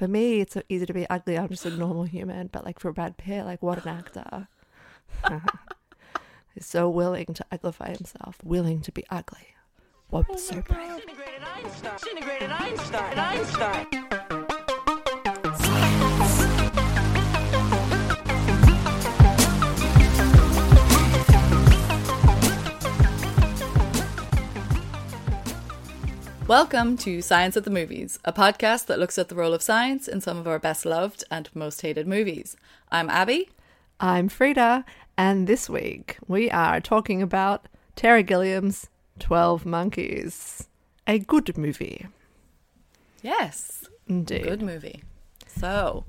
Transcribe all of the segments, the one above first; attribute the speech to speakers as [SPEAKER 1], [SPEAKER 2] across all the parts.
[SPEAKER 1] For me, it's easy to be ugly. I'm just a normal human. But like for Brad Pitt, like what an actor. He's so willing to uglify himself, willing to be ugly. What's so brave.
[SPEAKER 2] Einstein. Integrated Einstein. Einstein.
[SPEAKER 3] Welcome to Science at the Movies, a podcast that looks at the role of science in some of our best loved and most hated movies. I'm Abby.
[SPEAKER 1] I'm Frida, and this week we are talking about Terry Gilliam's 12 Monkeys. A good movie.
[SPEAKER 3] Yes,
[SPEAKER 1] Indeed.
[SPEAKER 3] good movie. So,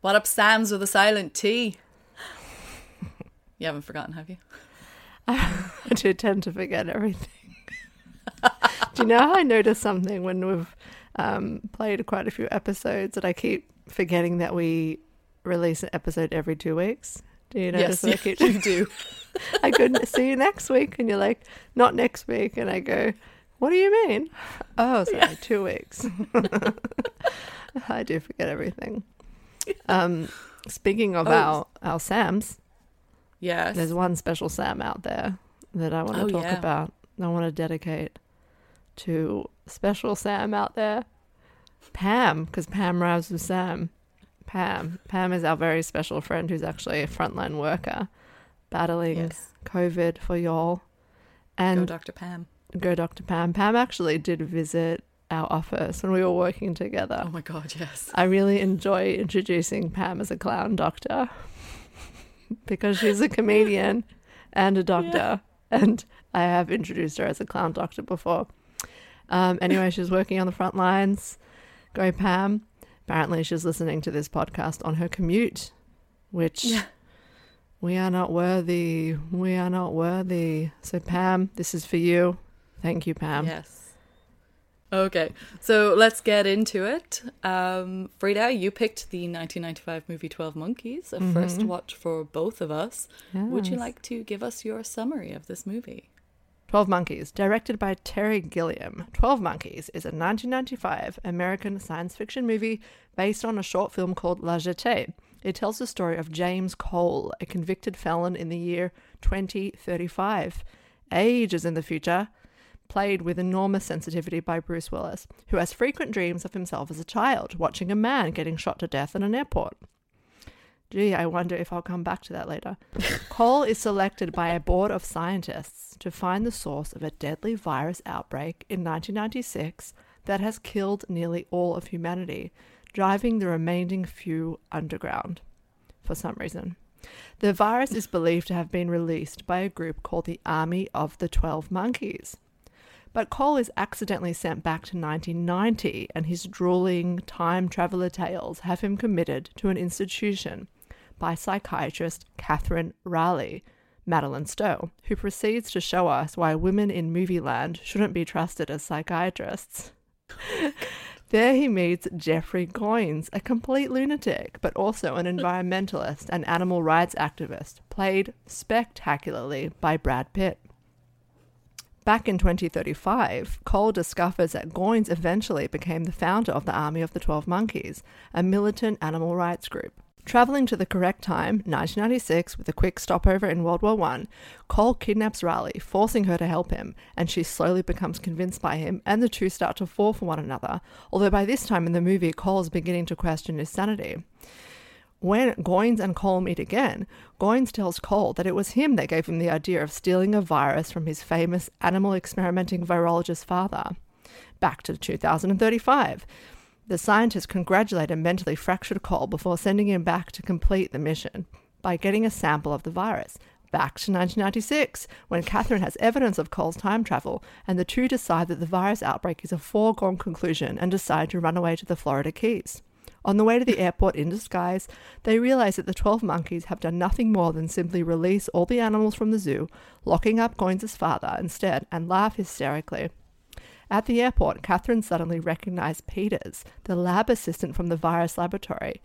[SPEAKER 3] what up, Sam's with a silent T? You haven't forgotten, have you?
[SPEAKER 1] I do tend to forget everything. do you know how I noticed something when we've um, played quite a few episodes that I keep forgetting that we release an episode every two weeks? Do you notice that I keep
[SPEAKER 3] you do.
[SPEAKER 1] I couldn't see you next week, and you're like, not next week, and I go, what do you mean? Oh, sorry, two weeks. I do forget everything. Um, speaking of
[SPEAKER 3] Oh.
[SPEAKER 1] our our Sams,
[SPEAKER 3] Yes.
[SPEAKER 1] there's one special Sam out there that I want to
[SPEAKER 3] Oh,
[SPEAKER 1] talk
[SPEAKER 3] yeah.
[SPEAKER 1] about. I want to dedicate to special Sam out there, Pam, because Pam rhymes with Sam. Pam. Pam is our very special friend who's actually a frontline worker, battling
[SPEAKER 3] Yes.
[SPEAKER 1] COVID for y'all. And Go,
[SPEAKER 3] Dr. Pam.
[SPEAKER 1] go Dr. Pam. Pam actually did visit our office when we were working together.
[SPEAKER 3] Oh my god, yes.
[SPEAKER 1] I really enjoy introducing Pam as a clown doctor because she's a comedian and a doctor, and I have introduced her as a clown doctor before. Um, anyway, she's working on the front lines. Go Pam. Apparently, she's listening to this podcast on her commute, which
[SPEAKER 3] Yeah.
[SPEAKER 1] we are not worthy. We are not worthy. So, Pam, this is for you. Thank you, Pam.
[SPEAKER 3] Yes. Okay, so let's get into it. Um, Frida, you picked the 1995 movie 12 Monkeys, a first watch for both of us. Would you like to give us your summary of this movie?
[SPEAKER 1] 12 Monkeys, directed by Terry Gilliam. 12 Monkeys is a 1995 American science fiction movie based on a short film called La Jetée. It tells the story of James Cole, a convicted felon in the year 2035, ages in the future, played with enormous sensitivity by Bruce Willis, who has frequent dreams of himself as a child, watching a man getting shot to death in an airport. Gee, I wonder if I'll come back to that later. Cole is selected by a board of scientists to find the source of a deadly virus outbreak in 1996 that has killed nearly all of humanity, driving the remaining few underground for some reason. The virus is believed to have been released by a group called the Army of the Twelve Monkeys. But Cole is accidentally sent back to 1990, and his drooling time traveler tales have him committed to an institution by psychiatrist Kathryn Railly, Madeleine Stowe, who proceeds to show us why women in movie land shouldn't be trusted as psychiatrists. There he meets Jeffrey Goines, a complete lunatic, but also an environmentalist and animal rights activist, played spectacularly by Brad Pitt. Back in 2035, Cole discovers that Goines eventually became the founder of the Army of the Twelve Monkeys, a militant animal rights group. Traveling to the correct time, 1996, with a quick stopover in World War I, Cole kidnaps Railly, forcing her to help him, and she slowly becomes convinced by him, and the two start to fall for one another. Although by this time in the movie, Cole is beginning to question his sanity. When Goines and Cole meet again, Goines tells Cole that it was him that gave him the idea of stealing a virus from his famous animal experimenting virologist father. Back to 2035. The scientists congratulate a mentally fractured Cole before sending him back to complete the mission by getting a sample of the virus. Back to 1996, when Kathryn has evidence of Cole's time travel, and the two decide that the virus outbreak is a foregone conclusion and decide to run away to the Florida Keys. On the way to the airport in disguise, they realize that the 12 monkeys have done nothing more than simply release all the animals from the zoo, locking up Goines' father instead, and laugh hysterically. At the airport, Kathryn suddenly recognized Peters, the lab assistant from the virus laboratory,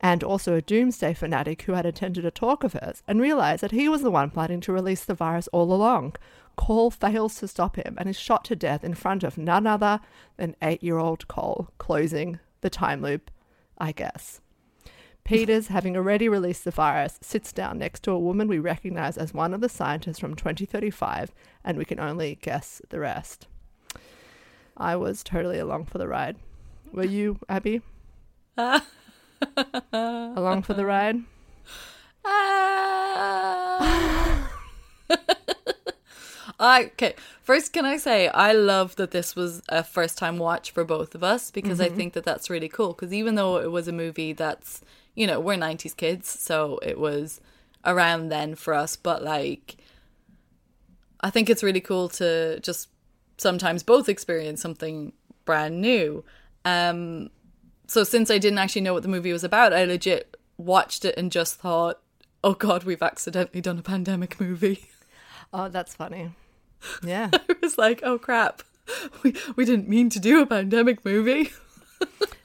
[SPEAKER 1] and also a doomsday fanatic who had attended a talk of hers, and realized that he was the one planning to release the virus all along. Cole fails to stop him and is shot to death in front of none other than eight year old Cole, closing the time loop, I guess. Peters, having already released the virus, sits down next to a woman we recognize as one of the scientists from 2035, and we can only guess the rest. I was totally along for the ride. Were you, Abby? along for the ride?
[SPEAKER 3] Ah. I okay. First, can I say I love that this was a first time watch for both of us because I think that that's really cool. Because even though it was a movie that's you know we're '90s kids, so it was around then for us. But like, I think it's really cool to just sometimes both experience something brand new. Um, so since I didn't actually know what the movie was about, I legit watched it and just thought, "Oh God, we've accidentally done a pandemic movie."
[SPEAKER 1] Oh, that's funny. Yeah.
[SPEAKER 3] I was like, "Oh crap, we we didn't mean to do a pandemic movie."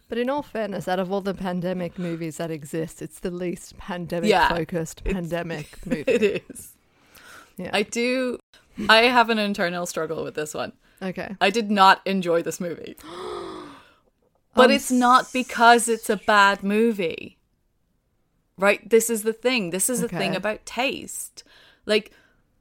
[SPEAKER 1] But in all fairness, out of all the pandemic movies that exist, it's the least pandemic-focused
[SPEAKER 3] it's-
[SPEAKER 1] pandemic movie.
[SPEAKER 3] it is.
[SPEAKER 1] Yeah.
[SPEAKER 3] I do. I have an internal struggle with this one.
[SPEAKER 1] Okay.
[SPEAKER 3] I did not enjoy this movie. But
[SPEAKER 1] I'm
[SPEAKER 3] it's not because it's a bad movie. Right? This is the thing. This is the thing about taste. Like,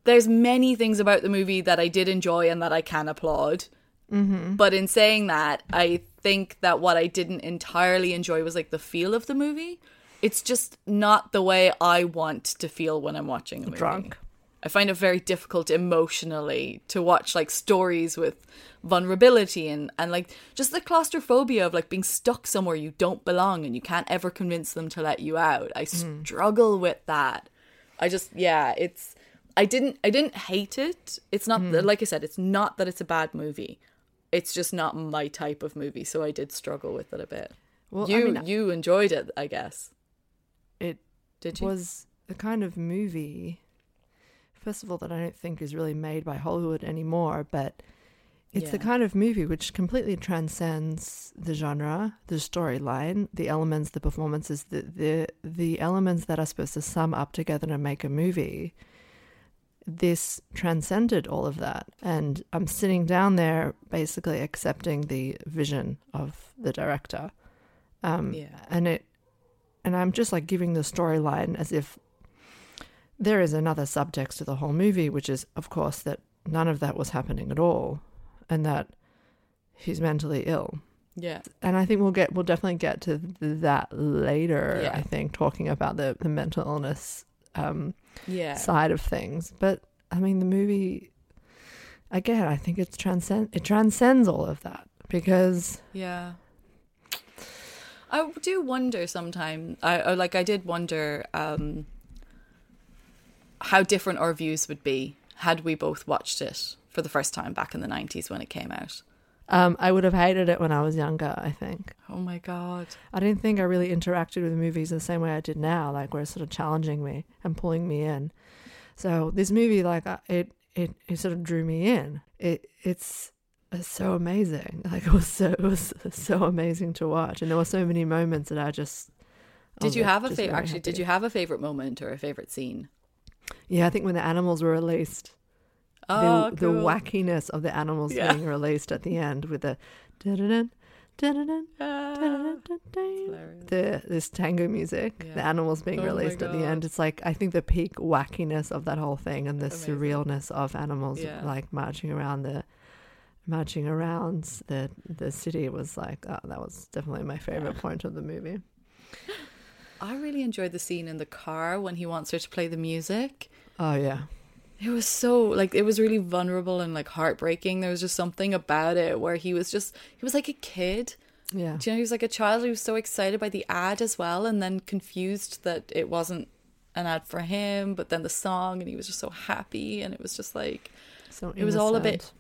[SPEAKER 3] there's many things about the movie that I did enjoy and that I can applaud. Mm-hmm. But in saying that, I think that what I didn't entirely enjoy was like the feel of the movie. It's just not the way I want to feel when I'm watching a movie.
[SPEAKER 1] Drunk.
[SPEAKER 3] I find it very difficult emotionally to watch like stories with vulnerability and and like just the claustrophobia of like being stuck somewhere you don't belong and you can't ever convince them to let you out. I hmm. struggle with that. I just yeah, it's I didn't I didn't hate it. It's not that like I said, it's not that it's a bad movie. It's just not my type of movie, so I did struggle with it a bit.
[SPEAKER 1] Well, I
[SPEAKER 3] you
[SPEAKER 1] mean,
[SPEAKER 3] you enjoyed it, I guess.
[SPEAKER 1] it
[SPEAKER 3] Did you?
[SPEAKER 1] was the kind of movie, first of all, that I don't think is really made by Hollywood anymore, but it's the kind of movie which completely transcends the genre, the storyline, the elements, the performances, the, the the elements that are supposed to sum up together and make a movie. This transcended all of that, and I'm sitting down there basically accepting the vision of the director. Um,
[SPEAKER 3] Yeah.
[SPEAKER 1] and it and I'm just like giving the storyline as if there is another subtext to the whole movie, which is, of course, that none of that was happening at all, and that he's mentally ill.
[SPEAKER 3] yeah.
[SPEAKER 1] And I think we'll get we'll definitely get to that later.
[SPEAKER 3] Yeah.
[SPEAKER 1] I think talking about the the mental illness um,
[SPEAKER 3] Yeah.
[SPEAKER 1] side of things, but I mean the movie again. I think it's transcend it transcends all of that because
[SPEAKER 3] Yeah. I do wonder sometimes. I I- like. I did wonder um, how different our views would be had we both watched it for the first time back in the nineties when it came out.
[SPEAKER 1] um, I would have hated it when I was younger. I think.
[SPEAKER 3] Oh my god!
[SPEAKER 1] I didn't think I really interacted with movies the same way I did now, like where it's sort of challenging me and pulling me in. So this movie, like it, it, it sort of drew me in. It, it's, it's so amazing. Like it was so, it was so amazing to watch, and there were so many moments that I just.
[SPEAKER 3] Did you
[SPEAKER 1] like,
[SPEAKER 3] have a favorite? Actually, did you have a favorite moment or a favorite scene?
[SPEAKER 1] Yeah, I think when the animals were released,
[SPEAKER 3] Oh,
[SPEAKER 1] the,
[SPEAKER 3] cool.
[SPEAKER 1] the wackiness of the animals
[SPEAKER 3] Yeah.
[SPEAKER 1] being released at the end with the.
[SPEAKER 3] Ah,
[SPEAKER 1] the this tango music,
[SPEAKER 3] Yeah.
[SPEAKER 1] the animals being
[SPEAKER 3] Oh
[SPEAKER 1] released at the end. It's like I think the peak wackiness of that whole thing and the
[SPEAKER 3] Amazing.
[SPEAKER 1] surrealness of animals
[SPEAKER 3] Yeah.
[SPEAKER 1] like marching around the marching around the the city was like oh, that was definitely my favorite point of the movie.
[SPEAKER 3] I really enjoyed the scene in the car when he wants her to play the music.
[SPEAKER 1] Oh yeah,
[SPEAKER 3] It was so like it was really vulnerable and like heartbreaking. There was just something about it where he was just he was like a kid.
[SPEAKER 1] yeah,
[SPEAKER 3] Do you know he was like a child? He was so excited by the ad as well, and then confused that it wasn't an ad for him, but then the song, and he was just so happy, and it was just like
[SPEAKER 1] so
[SPEAKER 3] it was all a bit-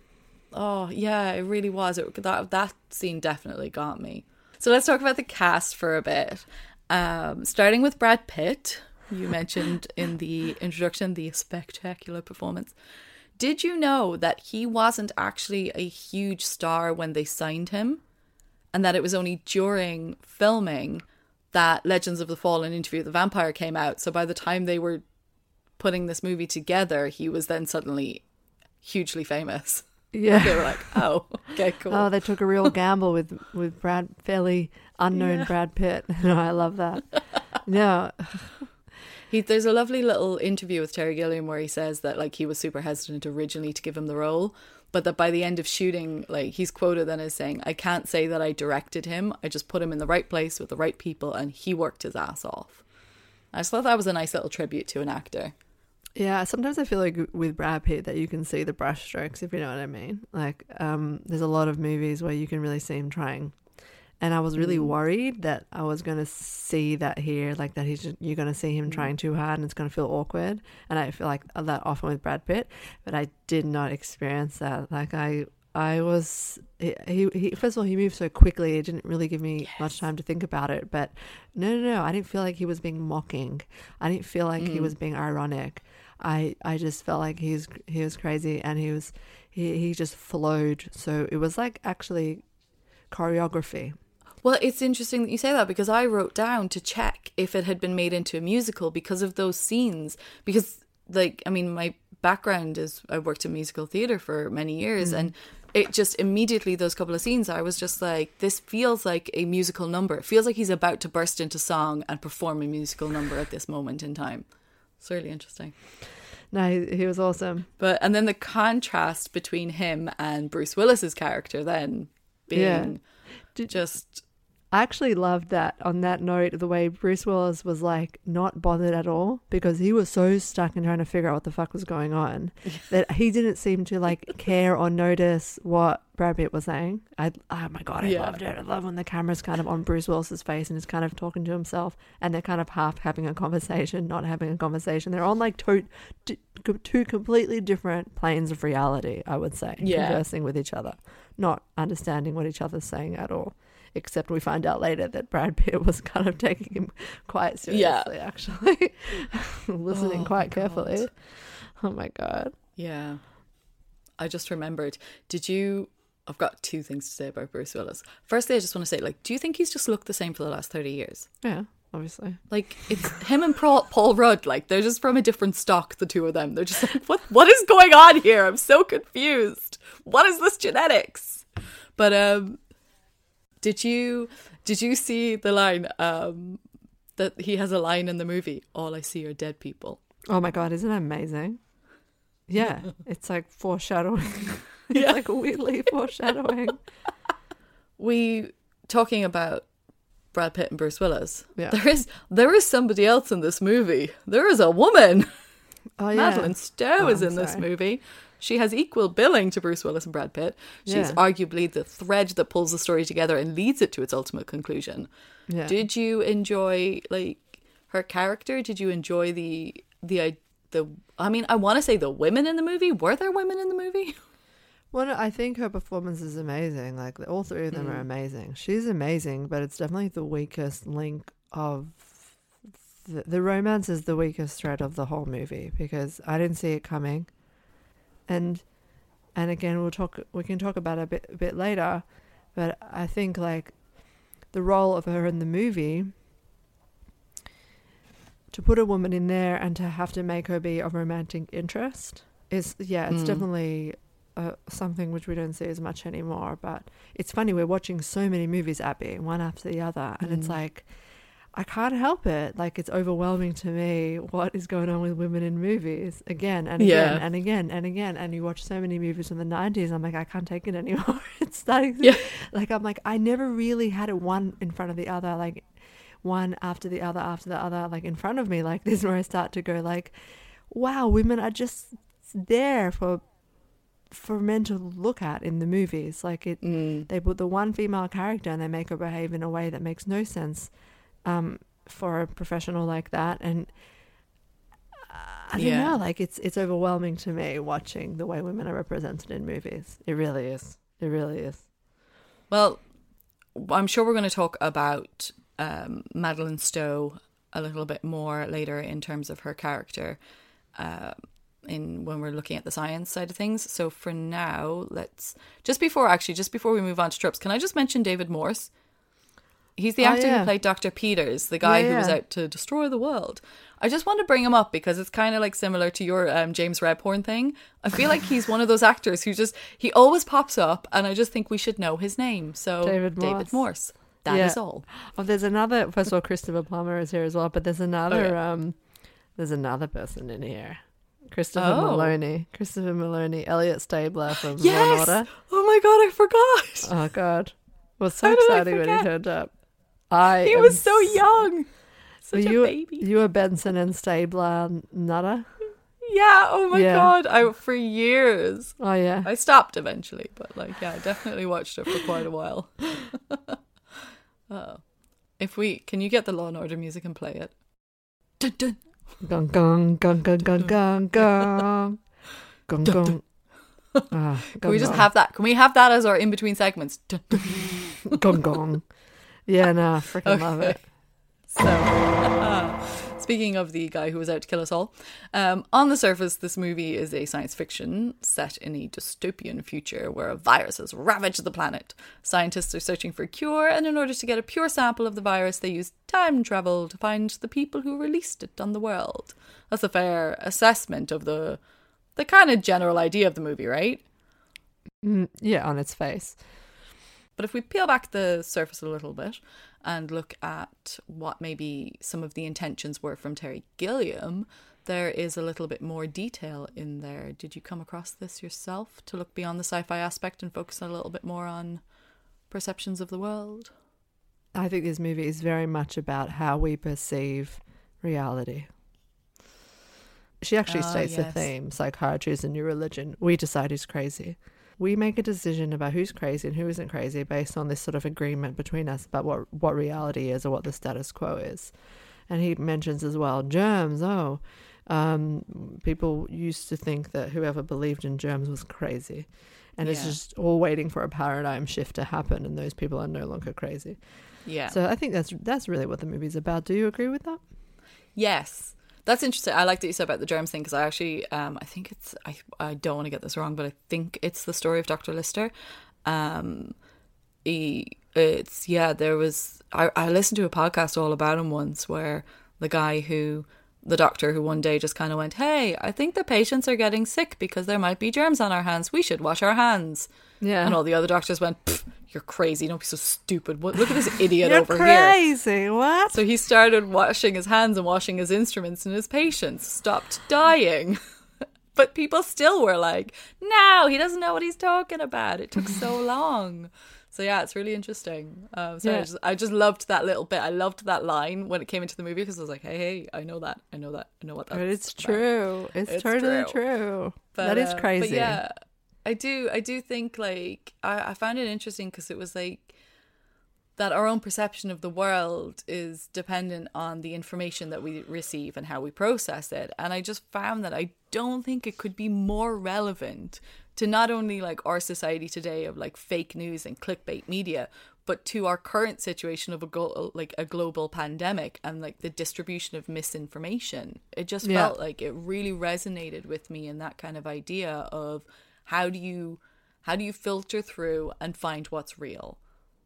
[SPEAKER 3] Oh yeah, it really was. It, that that scene definitely got me. So let's talk about the cast for a bit. Um, starting with Brad Pitt, you mentioned in the introduction the spectacular performance. Did you know that he wasn't actually a huge star when they signed him, and that it was only during filming that Legends of the Fall and Interview the Vampire came out? So by the time they were putting this movie together, he was then suddenly hugely famous
[SPEAKER 1] Yeah.
[SPEAKER 3] they were like, "Oh, okay, cool."
[SPEAKER 1] Oh, they took a real gamble with with Brad fairly unknown
[SPEAKER 3] Yeah.
[SPEAKER 1] Brad Pitt. no, I love that. No,
[SPEAKER 3] He, there's a lovely little interview with Terry Gilliam where he says that like he was super hesitant originally to give him the role, but that by the end of shooting, like he's quoted then as saying, "I can't say that I directed him. I just put him in the right place with the right people, and he worked his ass off." I just thought that was a nice little tribute to an actor.
[SPEAKER 1] Yeah, sometimes I feel like with Brad Pitt that you can see the brushstrokes, if you know what I mean. Like, um, there's a lot of movies where you can really see him trying, and I was really
[SPEAKER 3] Mm.
[SPEAKER 1] worried that I was going to see that here, like that he's just, you're going to see him
[SPEAKER 3] Mm.
[SPEAKER 1] trying too hard and it's going to feel awkward, and I feel like that often with Brad Pitt, but I did not experience that. Like I. I was he, he he first of all he moved so quickly it didn't really give me much time to think about it but no no no I didn't feel like he was being mocking I didn't feel like he
[SPEAKER 3] Mm.
[SPEAKER 1] was being ironic I I just felt like he was he was crazy and he was he he just flowed. So it was like actually choreography.
[SPEAKER 3] Well, it's interesting that you say that because I wrote down to check if it had been made into a musical because of those scenes. Because, like, I mean, my background is I worked in musical theatre for many years, mm. and it just immediately, those couple of scenes, I was just like, this feels like a musical number. It feels like he's about to burst into song and perform a musical number at this moment in time. It's really interesting.
[SPEAKER 1] No, he, he was awesome.
[SPEAKER 3] But, and then the contrast between him and Bruce Willis's character then being
[SPEAKER 1] Yeah. Did-
[SPEAKER 3] just.
[SPEAKER 1] I actually loved that on that note, the way Bruce Willis was like not bothered at all because he was so stuck in trying to figure out what the fuck was going on that he didn't seem to like care or notice what Brad Pitt was saying. I oh my god, I
[SPEAKER 3] Yeah.
[SPEAKER 1] loved it. I love when the camera's kind of on Bruce Willis's face and he's kind of talking to himself and they're kind of half having a conversation, not having a conversation. They're on like two completely different planes of reality, I would say,
[SPEAKER 3] Yeah.
[SPEAKER 1] conversing with each other, not understanding what each other's saying at all except we find out later that Brad Pitt was kind of taking him quite seriously, Yeah. actually, listening
[SPEAKER 3] Oh,
[SPEAKER 1] quite
[SPEAKER 3] God.
[SPEAKER 1] carefully. Oh my god!
[SPEAKER 3] Yeah. I just remembered. Did you I've got two things to say about Bruce Willis. Firstly, I just want to say, like, do you think he's just looked the same for the last 30 years?
[SPEAKER 1] Yeah, obviously.
[SPEAKER 3] Like, it's him and Paul, Paul Rudd, like, they're just from a different stock, the two of them. They're just like, what, what is going on here? I'm so confused. What is this genetics? But, um, did you, did you see the line, um, that he has a line in the movie, all I see are dead people?
[SPEAKER 1] Oh my god, isn't that amazing? Yeah, it's like foreshadowing. it's
[SPEAKER 3] Yeah.
[SPEAKER 1] like weirdly foreshadowing.
[SPEAKER 3] we talking about Brad Pitt and Bruce Willis.
[SPEAKER 1] Yeah.
[SPEAKER 3] There is there is somebody else in this movie. There is a woman.
[SPEAKER 1] Oh yeah,
[SPEAKER 3] Madeleine Stowe
[SPEAKER 1] Oh,
[SPEAKER 3] is in this movie. She has equal billing to Bruce Willis and Brad Pitt. She's
[SPEAKER 1] Yeah.
[SPEAKER 3] arguably the thread that pulls the story together and leads it to its ultimate conclusion.
[SPEAKER 1] yeah.
[SPEAKER 3] Did you enjoy like her character? Did you enjoy the the the I mean, I want to say the women in the movie. Were there women in the movie?
[SPEAKER 1] Well, I think her performance is amazing. Like all three of them are mm. amazing. She's amazing, but it's definitely the weakest link of the, the romance is the weakest thread of the whole movie because I didn't see it coming, and and again we'll talk. We can talk about it a bit a bit later, but I think like the role of her in the movie. To put a woman in there and to have to make her be of romantic interest is yeah, it's
[SPEAKER 3] Mm.
[SPEAKER 1] definitely uh, something which we don't see as much anymore. But it's funny we're watching so many movies, Abby, one after the other, and it's
[SPEAKER 3] Mm.
[SPEAKER 1] like I can't help it. Like it's overwhelming to me what is going on with women in movies again and again
[SPEAKER 3] Yeah.
[SPEAKER 1] and again and again. And you watch so many movies from the nineties. I'm like I can't take it anymore. it's starting. To,
[SPEAKER 3] Yeah.
[SPEAKER 1] Like I'm like I never really had it one in front of the other. Like one after the other after the other like in front of me like this is where I start to go like wow women are just there for for men to look at in the movies like it
[SPEAKER 3] Mm.
[SPEAKER 1] they put the one female character and they make her behave in a way that makes no sense um for a professional like that and uh, I don't
[SPEAKER 3] Yeah.
[SPEAKER 1] know like it's it's overwhelming to me watching the way women are represented in movies it really is it really is
[SPEAKER 3] Well, I'm sure we're going to talk about um, Madeleine Stowe a little bit more later in terms of her character, uh, in when we're looking at the science side of things. So for now, let's just before actually just before we move on to tropes, can I just mention David Morse? He's the
[SPEAKER 1] Oh,
[SPEAKER 3] actor
[SPEAKER 1] yeah.
[SPEAKER 3] who played Dr. Peters, the guy
[SPEAKER 1] Yeah,
[SPEAKER 3] who was out to destroy the world. I just want to bring him up because it's kind of like similar to your um, James Rebhorn thing. I feel like he's one of those actors who just he always pops up, and I just think we should know his name. So
[SPEAKER 1] David Morse.
[SPEAKER 3] Morse. That is
[SPEAKER 1] Yeah.
[SPEAKER 3] all.
[SPEAKER 1] Oh, there's another. First of all, Christopher Plummer is here as well, but there's another.
[SPEAKER 3] Okay.
[SPEAKER 1] Um, there's another person in here. Christopher
[SPEAKER 3] Oh.
[SPEAKER 1] Meloni. Christopher Meloni. Elliot Stabler from Law and Order.
[SPEAKER 3] Oh my god, I forgot.
[SPEAKER 1] Oh God, It was so exciting when he turned up. I
[SPEAKER 3] he was so young. Such
[SPEAKER 1] you,
[SPEAKER 3] a baby.
[SPEAKER 1] You were Benson and Stabler Nutter.
[SPEAKER 3] Yeah. Oh my
[SPEAKER 1] yeah.
[SPEAKER 3] god. I for years.
[SPEAKER 1] Oh yeah.
[SPEAKER 3] I stopped eventually, but like yeah, I definitely watched it for quite a while. oh. If we can you get the Law and Order music and play it? Dun dun.
[SPEAKER 1] Gong gong gong gong gong gong gong. Gong gong. Ah,
[SPEAKER 3] can we just have that? Can we have that as our in between segments?
[SPEAKER 1] gong gong. Yeah, nah, freaking love it.
[SPEAKER 3] So, speaking of the guy who was out to kill us all, um, on the surface, this movie is a science fiction set in a dystopian future where a virus has ravaged the planet. Scientists are searching for a cure, and in order to get a pure sample of the virus, they use time travel to find the people who released it on the world. That's a fair assessment of the the kind of general idea of the movie, right?
[SPEAKER 1] Mm, yeah, on its face.
[SPEAKER 3] But if we peel back the surface a little bit and look at what maybe some of the intentions were from Terry Gilliam, there is a little bit more detail in there. Did you come across this yourself to look beyond the sci fi aspect and focus a little bit more on perceptions of the world?
[SPEAKER 1] I think this movie is very much about how we perceive reality. She actually
[SPEAKER 3] Ah,
[SPEAKER 1] states the theme psychiatry is a new religion. We decide who's crazy. We make a decision about who's crazy and who isn't crazy based on this sort of agreement between us about what, what reality is or what the status quo is. And he mentions as well germs. Oh, um, people used to think that whoever believed in germs was crazy. And it's just all waiting for a paradigm shift to happen, and those people are no longer crazy.
[SPEAKER 3] Yeah.
[SPEAKER 1] So I think that's that's really what the movie's about. Do you agree with that?
[SPEAKER 3] Yes, that's interesting. I like that you said about the germs thing because I actually, um, I think it's I I don't want to get this wrong, but I think it's the story of Doctor Lister. Um, he, it's yeah. There was I I listened to a podcast all about him once where the guy who the doctor who one day just kind of went, "Hey, I think the patients are getting sick because there might be germs on our hands. We should wash our hands."
[SPEAKER 1] Yeah.
[SPEAKER 3] And all the other doctors went, "You're crazy! Don't be so stupid! What, look at this idiot over here.
[SPEAKER 1] You're
[SPEAKER 3] over here."
[SPEAKER 1] crazy. What?
[SPEAKER 3] So he started washing his hands and washing his instruments, and his patients stopped dying. but people still were like, no, he doesn't know what he's talking about. It took so long. So yeah, it's really interesting. Um, so I, just, I just loved that little bit. I loved that line when it came into the movie because I was like, hey, hey, I know that. I know that. I know what that's
[SPEAKER 1] But it's
[SPEAKER 3] about."
[SPEAKER 1] true. It's,
[SPEAKER 3] It's
[SPEAKER 1] totally
[SPEAKER 3] true.
[SPEAKER 1] true.
[SPEAKER 3] But,
[SPEAKER 1] that is
[SPEAKER 3] uh,
[SPEAKER 1] crazy.
[SPEAKER 3] But yeah, I do. I do think like I, I found it interesting because it was like that our own perception of the world is dependent on the information that we receive and how we process it. And I just found that I don't think it could be more relevant to not only like our society today of like fake news and clickbait media, but to our current situation of a go- like a global pandemic and like the distribution of misinformation. It just
[SPEAKER 1] Yeah.
[SPEAKER 3] felt like it really resonated with me in that kind of idea of how do you how do you filter through and find what's real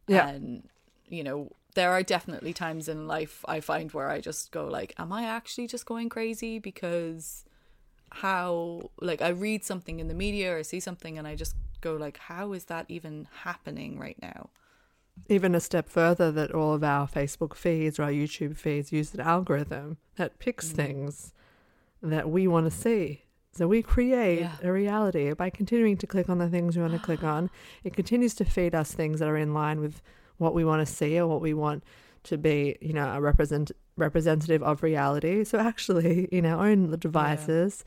[SPEAKER 1] Yeah.
[SPEAKER 3] and you know there are definitely times in life i find where i just go like am i actually just going crazy because how like i read something in the media or see something and i just go like how is that even happening right now
[SPEAKER 1] Even a step further, that all of our Facebook feeds or our YouTube feeds use an algorithm that picks
[SPEAKER 3] Mm.
[SPEAKER 1] things that we want to see. So we create
[SPEAKER 3] Yeah.
[SPEAKER 1] a reality by continuing to click on the things we want to click on. It continues to feed us things that are in line with what we want to see or what we want to be, you know, a represent representative of reality. So actually, in our own devices,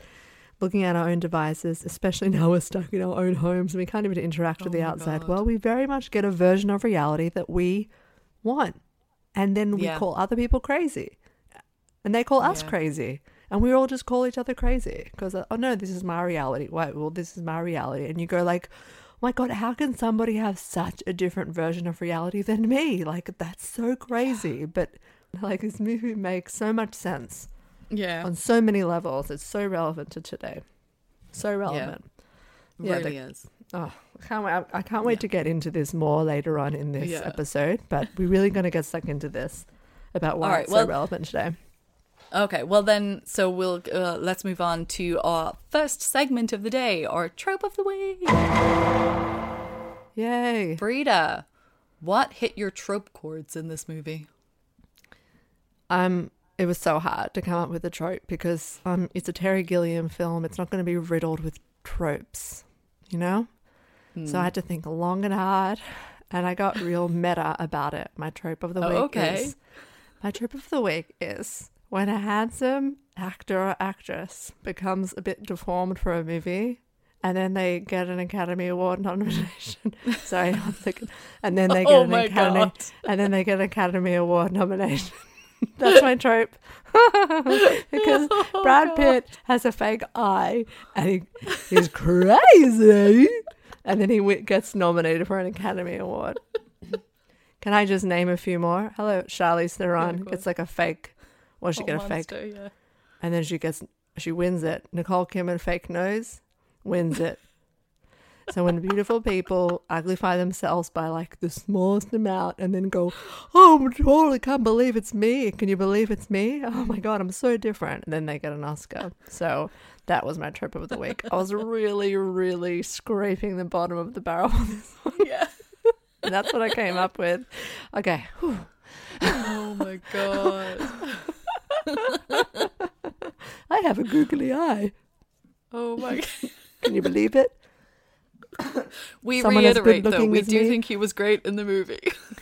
[SPEAKER 1] looking at our own devices, especially now we're stuck in our own homes and we can't even interact oh with
[SPEAKER 3] Oh
[SPEAKER 1] the outside
[SPEAKER 3] God.
[SPEAKER 1] world, we very much get a version of reality that we want. And then we
[SPEAKER 3] Yeah.
[SPEAKER 1] call other people crazy. And they call us
[SPEAKER 3] Yeah.
[SPEAKER 1] crazy. And we all just call each other crazy because, uh, oh no, this is my reality. Wait, well, this is my reality. And you go like, oh my God, how can somebody have such a different version of reality than me? Like, that's so crazy. But like, this movie makes so much sense
[SPEAKER 3] yeah
[SPEAKER 1] on so many levels. It's so relevant to today. So relevant. yeah,
[SPEAKER 3] really
[SPEAKER 1] the-
[SPEAKER 3] is
[SPEAKER 1] Oh, I can't wait. I can't wait to get into this more later on in this
[SPEAKER 3] Yeah.
[SPEAKER 1] episode, but we're really going to get stuck into this about why
[SPEAKER 3] right,
[SPEAKER 1] it's
[SPEAKER 3] well-
[SPEAKER 1] so relevant today.
[SPEAKER 3] okay well then so we'll uh, let's move on to our first segment of the day or trope of the week
[SPEAKER 1] Yay.
[SPEAKER 3] Frida, What hit your trope chords in this movie?
[SPEAKER 1] Um, it was so hard to come up with a trope because um, it's a Terry Gilliam film. It's not going to be riddled with tropes, you know. So I had to think long and hard, and I got real meta about it. My trope of the
[SPEAKER 3] Oh,
[SPEAKER 1] week
[SPEAKER 3] okay.
[SPEAKER 1] is my trope of the week is when a handsome actor or actress becomes a bit deformed for a movie. And then they get an Academy Award nomination. Sorry. And then they get
[SPEAKER 3] Oh
[SPEAKER 1] an
[SPEAKER 3] my
[SPEAKER 1] Academy,
[SPEAKER 3] God.
[SPEAKER 1] and then they get an Academy Award nomination. That's my trope. because
[SPEAKER 3] Oh,
[SPEAKER 1] Brad Pitt has a fake eye and he, he's crazy. And then he wi- gets nominated for an Academy Award. Can I just name a few more? Hello, Charlize Theron
[SPEAKER 3] go
[SPEAKER 1] gets like a fake. Well, she
[SPEAKER 3] Oh,
[SPEAKER 1] get a fake,
[SPEAKER 3] yeah.
[SPEAKER 1] and then she gets she wins it. Nicole Kidman fake nose wins it. So when beautiful people uglify themselves by like the smallest amount and then go, oh, I totally can't believe it's me. Can you believe it's me? Oh my God, I'm so different. And then they get an Oscar. So that was my trip of the week. I was really, really scraping the bottom of the barrel. on this one.
[SPEAKER 3] Yeah.
[SPEAKER 1] And that's what I came up with. Okay. whew.
[SPEAKER 3] Oh my god.
[SPEAKER 1] I have a googly eye.
[SPEAKER 3] Oh my god.
[SPEAKER 1] Can you believe it?
[SPEAKER 3] We
[SPEAKER 1] Someone
[SPEAKER 3] reiterate though, we do
[SPEAKER 1] me?
[SPEAKER 3] think he was great in the movie.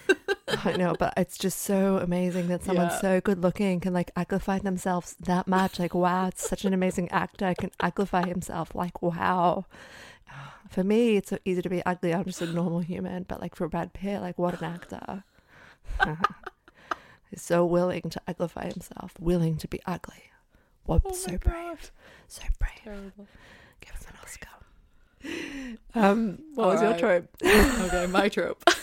[SPEAKER 1] I know, but it's just so amazing that someone
[SPEAKER 3] Yeah.
[SPEAKER 1] so good looking can like uglify themselves that much. Like, wow, it's such an amazing actor can uglify himself. Like, wow. For me, it's so easy to be ugly. I'm just a normal human. But like for Brad Pitt, like what an actor. He's so willing to uglify himself, willing to be ugly. What
[SPEAKER 3] Oh
[SPEAKER 1] so brave, so brave.
[SPEAKER 3] Terrible.
[SPEAKER 1] Give him an Oscar. Um, what was your trope?
[SPEAKER 3] Okay, my trope.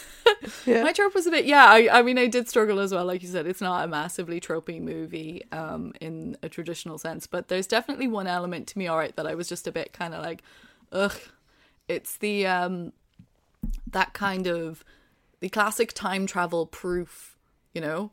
[SPEAKER 1] Yeah.
[SPEAKER 3] My trope was a bit, yeah. I, I mean, I did struggle as well. Like you said, it's not a massively tropey movie um, in a traditional sense, but there's definitely one element to me, all right, that I was just a bit kind of like, ugh. It's the um, that kind of the classic time travel proof. You know,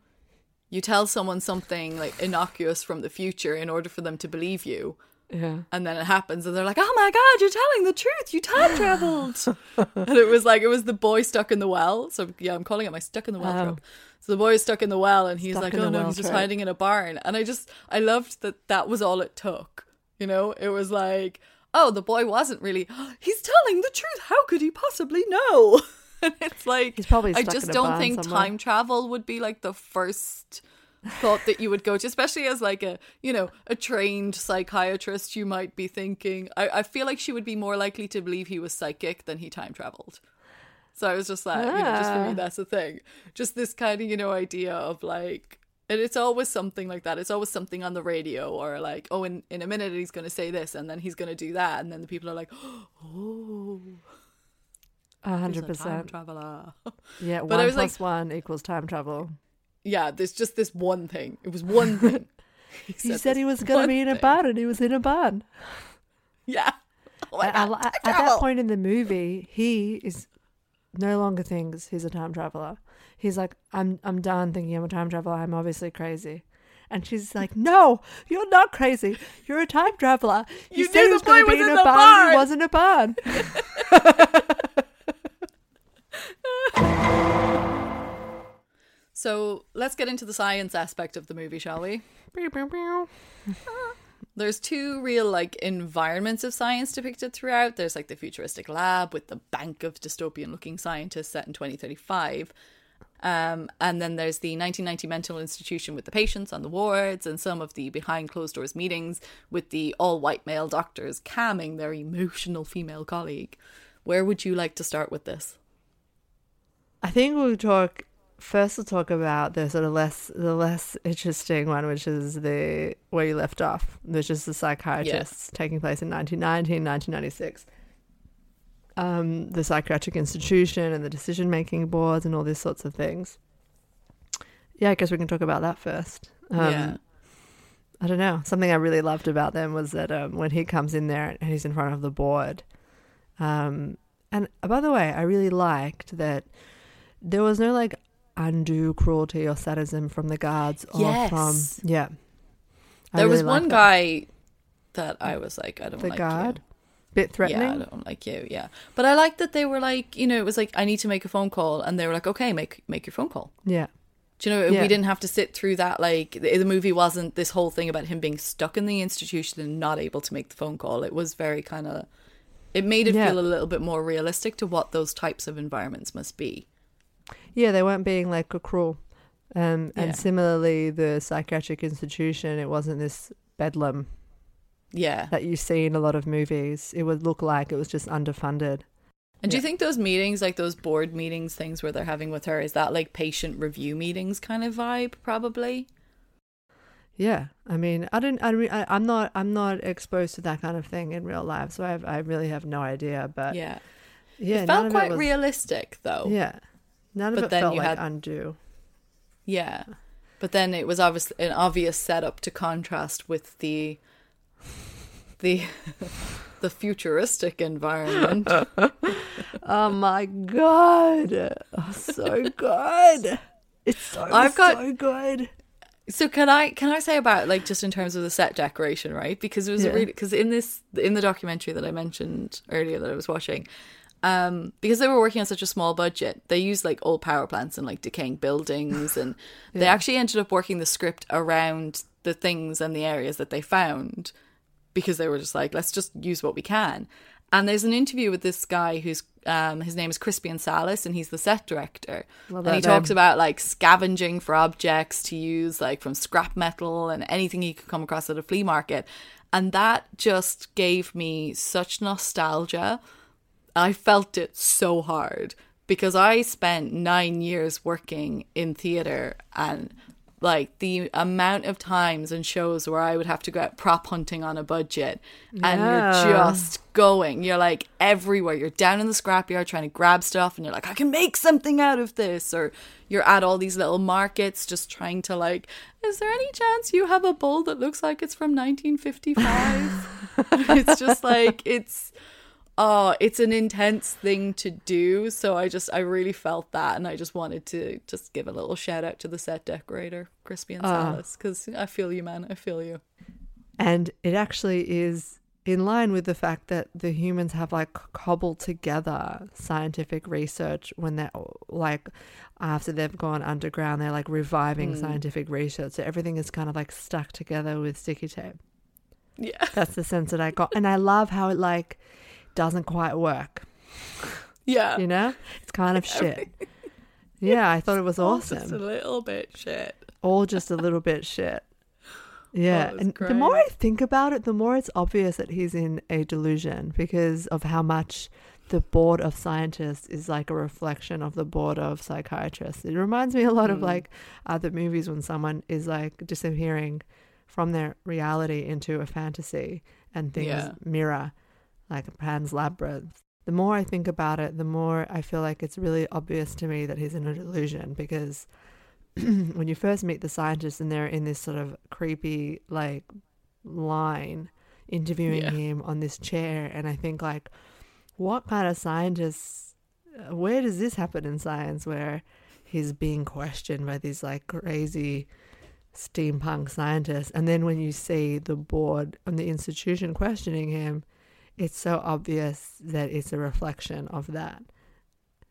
[SPEAKER 3] you tell someone something like innocuous from the future in order for them to believe you,
[SPEAKER 1] Yeah.
[SPEAKER 3] and then it happens and they're like oh my god you're telling the truth. You time traveled. And it was like it was the boy stuck in the well. So yeah i'm calling it my stuck in the well
[SPEAKER 1] Oh.
[SPEAKER 3] trope so the boy is stuck in the well and he's
[SPEAKER 1] Stuck
[SPEAKER 3] like oh no
[SPEAKER 1] well
[SPEAKER 3] he's just hiding in a barn. And i just i loved that that was all it took you know? It was like oh the boy wasn't really he's telling the truth. How could he possibly know? And it's like
[SPEAKER 1] He's probably
[SPEAKER 3] i just don't think
[SPEAKER 1] somewhere.
[SPEAKER 3] time travel would be like the first thought that you would go to, especially as like a you know a trained psychiatrist. You might be thinking, I, I feel like she would be more likely to believe he was psychic than he time traveled. So I was just like, you know, just for
[SPEAKER 1] Ah.
[SPEAKER 3] me, that's the thing. Just this kind of you know idea of like. And it's always something like that. It's always something on the radio, or like, oh, in, in a minute he's going to say this, and then he's going to do that, and then the people are like, oh,
[SPEAKER 1] A hundred percent.
[SPEAKER 3] traveler.
[SPEAKER 1] Yeah,
[SPEAKER 3] But
[SPEAKER 1] one
[SPEAKER 3] I was
[SPEAKER 1] plus
[SPEAKER 3] like-
[SPEAKER 1] one equals time travel.
[SPEAKER 3] Yeah, there's just this one thing. It was one thing.
[SPEAKER 1] He said,
[SPEAKER 3] this
[SPEAKER 1] he was going to be in a barn, and he was in a barn.
[SPEAKER 3] Yeah. Oh
[SPEAKER 1] I
[SPEAKER 3] God, time
[SPEAKER 1] at that point in the movie, he is no longer thinks he's a time traveler. He's like, I'm I'm done thinking I'm a time traveler. I'm obviously crazy. And she's like, No, you're not crazy. You're a time traveler. You,
[SPEAKER 3] You
[SPEAKER 1] said he was going to be in a barn.
[SPEAKER 3] barn."
[SPEAKER 1] He wasn't a barn.
[SPEAKER 3] So let's get into the science aspect of the movie, shall we? There's two real like environments of science depicted throughout. There's like the futuristic lab with the bank of dystopian looking scientists set in 2035. Um, and then there's the 1990 mental institution with the patients on the wards and some of the behind closed doors meetings with the all white male doctors calming their emotional female colleague. Where would you like to start with this?
[SPEAKER 1] I think we'll talk first. We'll talk about the sort of less the less interesting one, which is the where you left off, which is the psychiatrists taking place in 1990 1996. Um, the psychiatric institution and the decision making boards and all these sorts of things. Yeah, I guess we can talk about that first. Um,
[SPEAKER 3] yeah.
[SPEAKER 1] I don't know. Something I really loved about them was that um, when he comes in there and he's in front of the board. Um, and uh, by the way, I really liked that there was no like undue cruelty or sadism from the guards or from yeah. I
[SPEAKER 3] There was
[SPEAKER 1] really
[SPEAKER 3] one
[SPEAKER 1] that.
[SPEAKER 3] guy that I was like, I don't
[SPEAKER 1] The
[SPEAKER 3] like
[SPEAKER 1] guard?
[SPEAKER 3] you.
[SPEAKER 1] Bit threatening.
[SPEAKER 3] Yeah, I don't like you. Yeah, but I like that they were like, you know, it was like I need to make a phone call, and they were like, okay, make make your phone call.
[SPEAKER 1] yeah.
[SPEAKER 3] Do you know,
[SPEAKER 1] Yeah.
[SPEAKER 3] we didn't have to sit through that. Like the, the movie wasn't this whole thing about him being stuck in the institution and not able to make the phone call. It was very kind of. It made it
[SPEAKER 1] Yeah.
[SPEAKER 3] feel a little bit more realistic to what those types of environments must be.
[SPEAKER 1] Yeah, they weren't being like cruel. Um,
[SPEAKER 3] Yeah.
[SPEAKER 1] and similarly, the psychiatric institution, it wasn't this bedlam
[SPEAKER 3] Yeah.
[SPEAKER 1] that you see in a lot of movies. It would look like it was just underfunded.
[SPEAKER 3] And do you think those meetings, like those board meetings, things where they're having with her, is that like patient review meetings kind of vibe? Probably.
[SPEAKER 1] Yeah, I mean, I don't, I, I, I'm not. I'm not exposed to that kind of thing in real life, so I have, I really have no idea. But
[SPEAKER 3] yeah.
[SPEAKER 1] yeah,
[SPEAKER 3] it felt quite
[SPEAKER 1] was,
[SPEAKER 3] realistic though.
[SPEAKER 1] Yeah, none
[SPEAKER 3] But
[SPEAKER 1] of it
[SPEAKER 3] then
[SPEAKER 1] felt
[SPEAKER 3] you
[SPEAKER 1] like
[SPEAKER 3] had-
[SPEAKER 1] undue.
[SPEAKER 3] Yeah. But then it was obviously an obvious setup to contrast with the the the futuristic environment.
[SPEAKER 1] Oh my god, oh, so good! It's so
[SPEAKER 3] I've got-
[SPEAKER 1] so good.
[SPEAKER 3] so can I can I say about like just in terms of the set decoration, right? Because it was
[SPEAKER 1] Yeah.
[SPEAKER 3] really because in this in the documentary that I mentioned earlier that I was watching, um, because they were working on such a small budget, they used like old power plants and like decaying buildings, and they actually ended up working the script around the things and the areas that they found because they were just like, let's just use what we can. And there's an interview with this guy who's um, his name is Crispian Sallis, and he's the set director.
[SPEAKER 1] Love
[SPEAKER 3] and he talks
[SPEAKER 1] name.
[SPEAKER 3] about like scavenging for objects to use, like from scrap metal and anything he could come across at a flea market. And that just gave me such nostalgia. I felt it so hard because I spent nine years working in theater and like the amount of times and shows where I would have to go out prop hunting on a budget and
[SPEAKER 1] Yeah.
[SPEAKER 3] you're just going, you're like everywhere. You're down in the scrapyard trying to grab stuff and you're like, I can make something out of this. Or you're at all these little markets just trying to like, is there any chance you have a bowl that looks like it's from 1955? it's just like, it's oh it's an intense thing to do so i just i really felt that and i just wanted to just give a little shout out to the set decorator Crispian
[SPEAKER 1] Ah.
[SPEAKER 3] Sallis because i feel you man i feel you
[SPEAKER 1] And it actually is in line with the fact that the humans have like cobbled together scientific research when they're like after they've gone underground, they're like reviving scientific research. So everything is kind of like stuck together with sticky tape.
[SPEAKER 3] yeah
[SPEAKER 1] That's the sense that I got. And I love how it like doesn't quite work.
[SPEAKER 3] yeah
[SPEAKER 1] You know? It's kind of shit. Yeah, I thought it was
[SPEAKER 3] Oh, just a little bit shit
[SPEAKER 1] All just a little bit shit. Yeah,
[SPEAKER 3] Oh,
[SPEAKER 1] and the more I think about it, the more it's obvious that he's in a delusion because of how much the board of scientists is like a reflection of the board of psychiatrists. It reminds me a lot of
[SPEAKER 3] Mm.
[SPEAKER 1] like other movies when someone is like disappearing from their reality into a fantasy and things
[SPEAKER 3] Yeah.
[SPEAKER 1] mirror, like a Pan's Labyrinth. The more I think about it, the more I feel like it's really obvious to me that he's in a delusion because when you first meet the scientists and they're in this sort of creepy like line interviewing
[SPEAKER 3] Yeah.
[SPEAKER 1] him on this chair and i think like what kind of scientists uh, where does this happen in science where he's being questioned by these like crazy steampunk scientists and then when you see the board and the institution questioning him it's so obvious that it's a reflection of that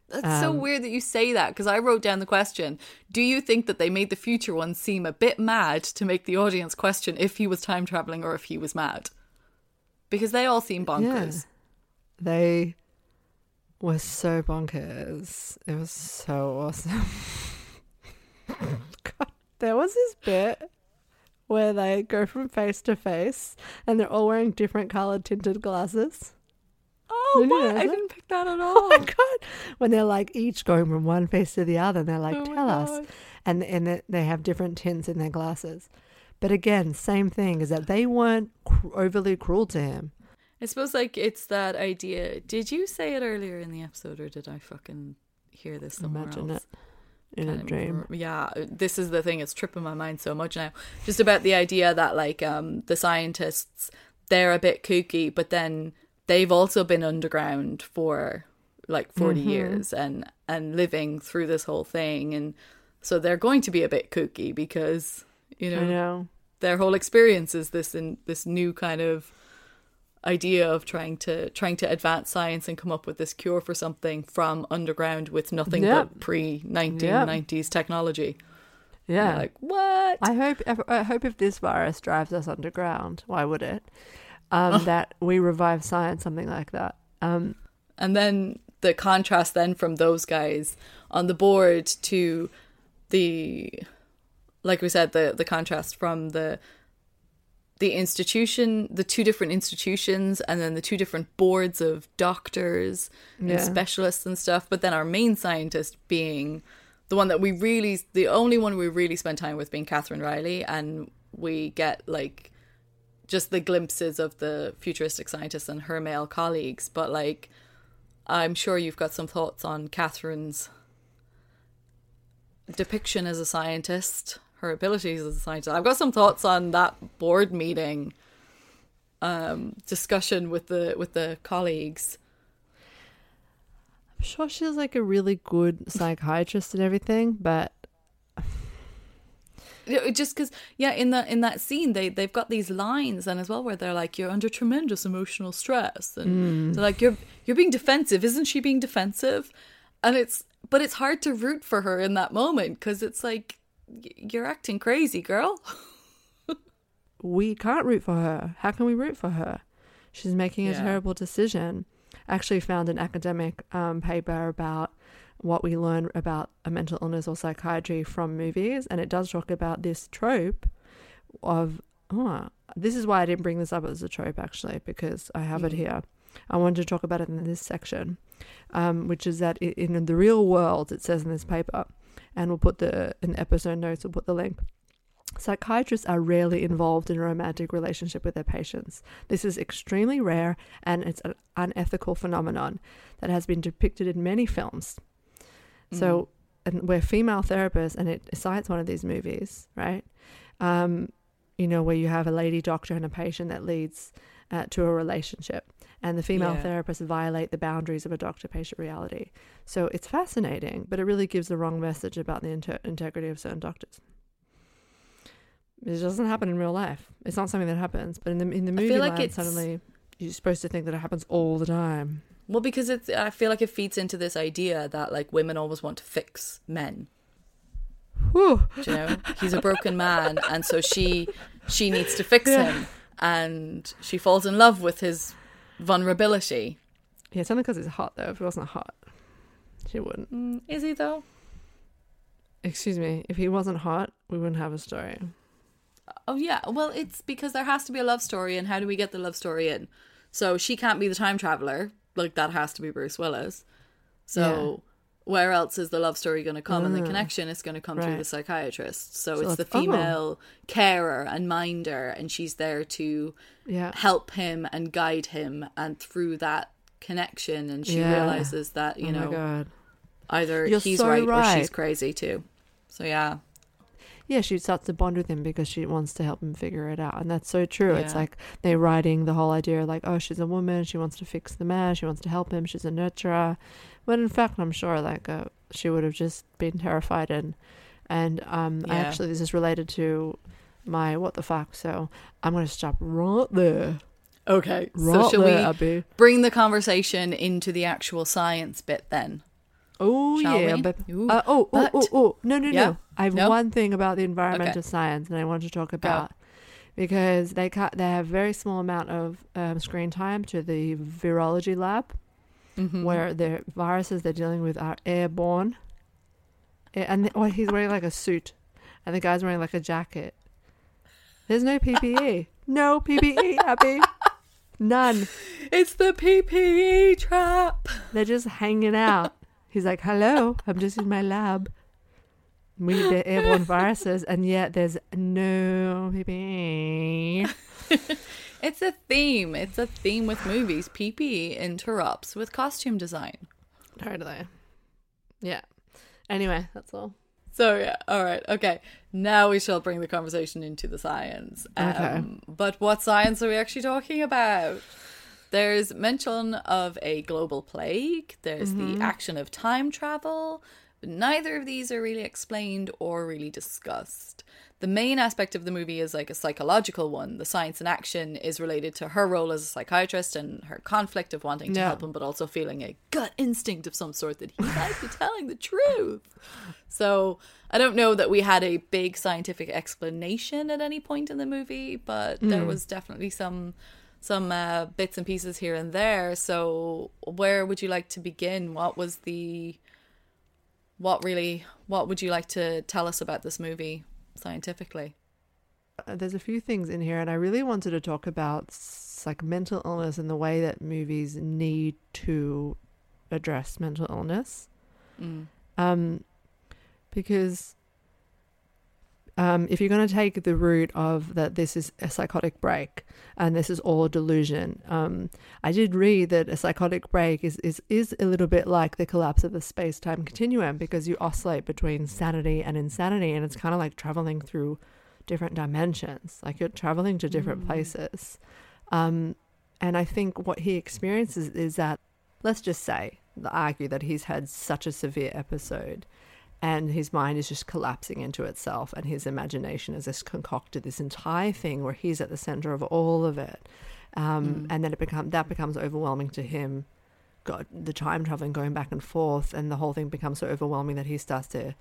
[SPEAKER 3] that's so
[SPEAKER 1] Um,
[SPEAKER 3] weird that you say that because i wrote down the question do you think that they made the future one seem a bit mad to make the audience question if he was time traveling or if he was mad because they all seem bonkers
[SPEAKER 1] They were so bonkers. It was so awesome. God, there was this bit where they go from face to face and they're all wearing different colored tinted glasses.
[SPEAKER 3] oh
[SPEAKER 1] Did
[SPEAKER 3] what i didn't pick that at all
[SPEAKER 1] Oh my god! When they're like each going from one face to the other, and they're like,
[SPEAKER 3] Oh
[SPEAKER 1] "Tell us," and and they- have different tints in their glasses. But again, same thing is that they weren't cr- overly cruel to him.
[SPEAKER 3] I suppose like it's that idea. Did you say it earlier in the episode, or did I fucking hear this somewhere
[SPEAKER 1] Imagine
[SPEAKER 3] else?
[SPEAKER 1] it in a dream.
[SPEAKER 3] Yeah, this is the thing. It's tripping my mind so much now. Just about the idea that like um the scientists they're a bit kooky, but then they've also been underground for like 40
[SPEAKER 1] Mm-hmm.
[SPEAKER 3] years and and living through this whole thing, and so they're going to be a bit kooky because you
[SPEAKER 1] I
[SPEAKER 3] know
[SPEAKER 1] know.
[SPEAKER 3] their whole experience is this in this new kind of idea of trying to trying to advance science and come up with this cure for something from underground with nothing
[SPEAKER 1] Yeah.
[SPEAKER 3] but pre 1990s technology.
[SPEAKER 1] Yeah.
[SPEAKER 3] Like, what?
[SPEAKER 1] I hope if, I hope if this virus drives us underground, why would it? Um, that we revive science, something like that. Um,
[SPEAKER 3] And then the contrast then from those guys on the board to the like we said, the the contrast from the the institution, the two different institutions, and then the two different boards of doctors
[SPEAKER 1] Yeah.
[SPEAKER 3] and specialists and stuff. But then our main scientist being the one that we really, the only one we really spend time with being Kathryn Railly, and we get like just the glimpses of the futuristic scientists and her male colleagues. But like, I'm sure you've got some thoughts on Kathryn's depiction as a scientist, her abilities as a scientist. I've got some thoughts on that board meeting um discussion with the with the colleagues.
[SPEAKER 1] I'm sure she's like a really good psychiatrist and everything, but
[SPEAKER 3] Just because, yeah, in that in that scene, they they've got these lines and as well where they're like, "You're under tremendous emotional stress," and they're like, "You're you're being defensive, isn't she being defensive?" And it's but it's hard to root for her in that moment because it's like you're acting crazy, girl.
[SPEAKER 1] we can't root for her. How can we root for her? She's making a
[SPEAKER 3] Yeah.
[SPEAKER 1] terrible decision. I actually found an academic um, paper about what we learn about a mental illness or psychiatry from movies, and it does talk about this trope of. Oh, this is why I didn't bring this up as a trope actually, because I have it
[SPEAKER 3] Mm.
[SPEAKER 1] here. I wanted to talk about it in this section, um, which is that in the real world, it says in this paper, and we'll put the in the episode notes. We'll put the link. Psychiatrists are rarely involved in a romantic relationship with their patients. This is extremely rare and it's an unethical phenomenon that has been depicted in many films. So, and we're female therapists, and it cites one of these movies, right? Um, you know, where you have a lady doctor and a patient that leads uh, to a relationship, and the female
[SPEAKER 3] Yeah.
[SPEAKER 1] therapists violate the boundaries of a doctor patient reality. So it's fascinating, but it really gives the wrong message about the inter- integrity of certain doctors. It doesn't happen in real life. It's not something that happens, but in the in the movie
[SPEAKER 3] like it's-
[SPEAKER 1] suddenly you're supposed to think that it happens all the time.
[SPEAKER 3] Well, because it's I feel like it feeds into this idea that like women always want to fix men.
[SPEAKER 1] Whew.
[SPEAKER 3] Do you know, he's a broken man, and so she she needs to fix
[SPEAKER 1] Yeah.
[SPEAKER 3] him, and she falls in love with his vulnerability.
[SPEAKER 1] Yeah, it's only because it's hot though. If it wasn't hot, she wouldn't.
[SPEAKER 3] Mm, is he though?
[SPEAKER 1] Excuse me. If he wasn't hot, we wouldn't have a story.
[SPEAKER 3] Oh yeah. Well, it's because there has to be a love story, and how do we get the love story in? So she can't be the time traveler. Like that has to be Bruce Willis. So where else is the love story going to come? And the
[SPEAKER 1] Ah,
[SPEAKER 3] connection is going to come through the psychiatrist. So,
[SPEAKER 1] So
[SPEAKER 3] it's the
[SPEAKER 1] it's- oh.
[SPEAKER 3] female carer and minder, and she's there to
[SPEAKER 1] Yeah.
[SPEAKER 3] help him and guide him. And through that connection, and she
[SPEAKER 1] Yeah.
[SPEAKER 3] realizes that you
[SPEAKER 1] oh
[SPEAKER 3] know either
[SPEAKER 1] You're
[SPEAKER 3] he's
[SPEAKER 1] so
[SPEAKER 3] right, or she's crazy too. So yeah.
[SPEAKER 1] Yeah, she starts to bond with him because she wants to help him figure it out, and that's so true. It's like they're writing the whole idea, like, oh, she's a woman, she wants to fix the man, she wants to help him, she's a nurturer. When in fact, I'm sure, like, uh, she would have just been terrified and and um, I
[SPEAKER 3] Yeah.
[SPEAKER 1] actually this is related to my what the fuck. So I'm gonna stop right there,
[SPEAKER 3] Okay.
[SPEAKER 1] right
[SPEAKER 3] so shall
[SPEAKER 1] there,
[SPEAKER 3] we
[SPEAKER 1] Abby.
[SPEAKER 3] bring the conversation into the actual science bit then?
[SPEAKER 1] Oh
[SPEAKER 3] Shall
[SPEAKER 1] yeah,
[SPEAKER 3] we?
[SPEAKER 1] but uh, oh, oh,
[SPEAKER 3] but-
[SPEAKER 1] oh, oh, no, no,
[SPEAKER 3] Yeah?
[SPEAKER 1] no. I have
[SPEAKER 3] No?
[SPEAKER 1] one thing about the environmental
[SPEAKER 3] Okay.
[SPEAKER 1] science, and I want to talk about because they cut they have very small amount of um, screen time to the virology lab,
[SPEAKER 3] Mhm.
[SPEAKER 1] where the viruses they're dealing with are airborne, and he's wearing like a suit, and the guy's wearing like a jacket. There's no PPE, no PPE, Abby, none.
[SPEAKER 3] It's the PPE trap.
[SPEAKER 1] They're just hanging out. He's like, "Hello, I'm just in my lab. We the airborne viruses, and yet there's no PPE."
[SPEAKER 3] It's a theme. It's a theme with movies. PPE interrupts with costume design.
[SPEAKER 1] Totally. Yeah. Anyway, that's all.
[SPEAKER 3] So yeah, all right, okay. Now we shall bring the conversation into the science.
[SPEAKER 1] Okay.
[SPEAKER 3] Um, but what science are we actually talking about? There's mention of a global plague. There's the action of time travel. But neither of these are really explained or really discussed. The main aspect of the movie is like a psychological one. The science and action is related to her role as a psychiatrist and her conflict of wanting to
[SPEAKER 1] Yeah.
[SPEAKER 3] help him, but also feeling a gut instinct of some sort that he might be telling the truth. So I don't know that we had a big scientific explanation at any point in the movie, but there was definitely some some uh, bits and pieces here and there. So where would you like to begin? What was the what really what would you like to tell us about this movie scientifically?
[SPEAKER 1] Uh, there's a few things in here, and I really wanted to talk about like mental illness and the way that movies need to address mental illness.
[SPEAKER 3] Mm.
[SPEAKER 1] Um, because um, if you're going to take the route of that this is a psychotic break and this is all delusion, um, I did read that a psychotic break is, is, is a little bit like the collapse of the space time continuum because you oscillate between sanity and insanity, and it's kind of like traveling through different dimensions, like you're traveling to different places. Um, and I think what he experiences is that, let's just say, argue that he's had such a severe episode and his mind is just collapsing into itself and his imagination has just concocted this entire thing where he's at the center of all of it. Um, and then it become that becomes overwhelming to him. Got the time traveling going back and forth and the whole thing becomes so overwhelming that he starts to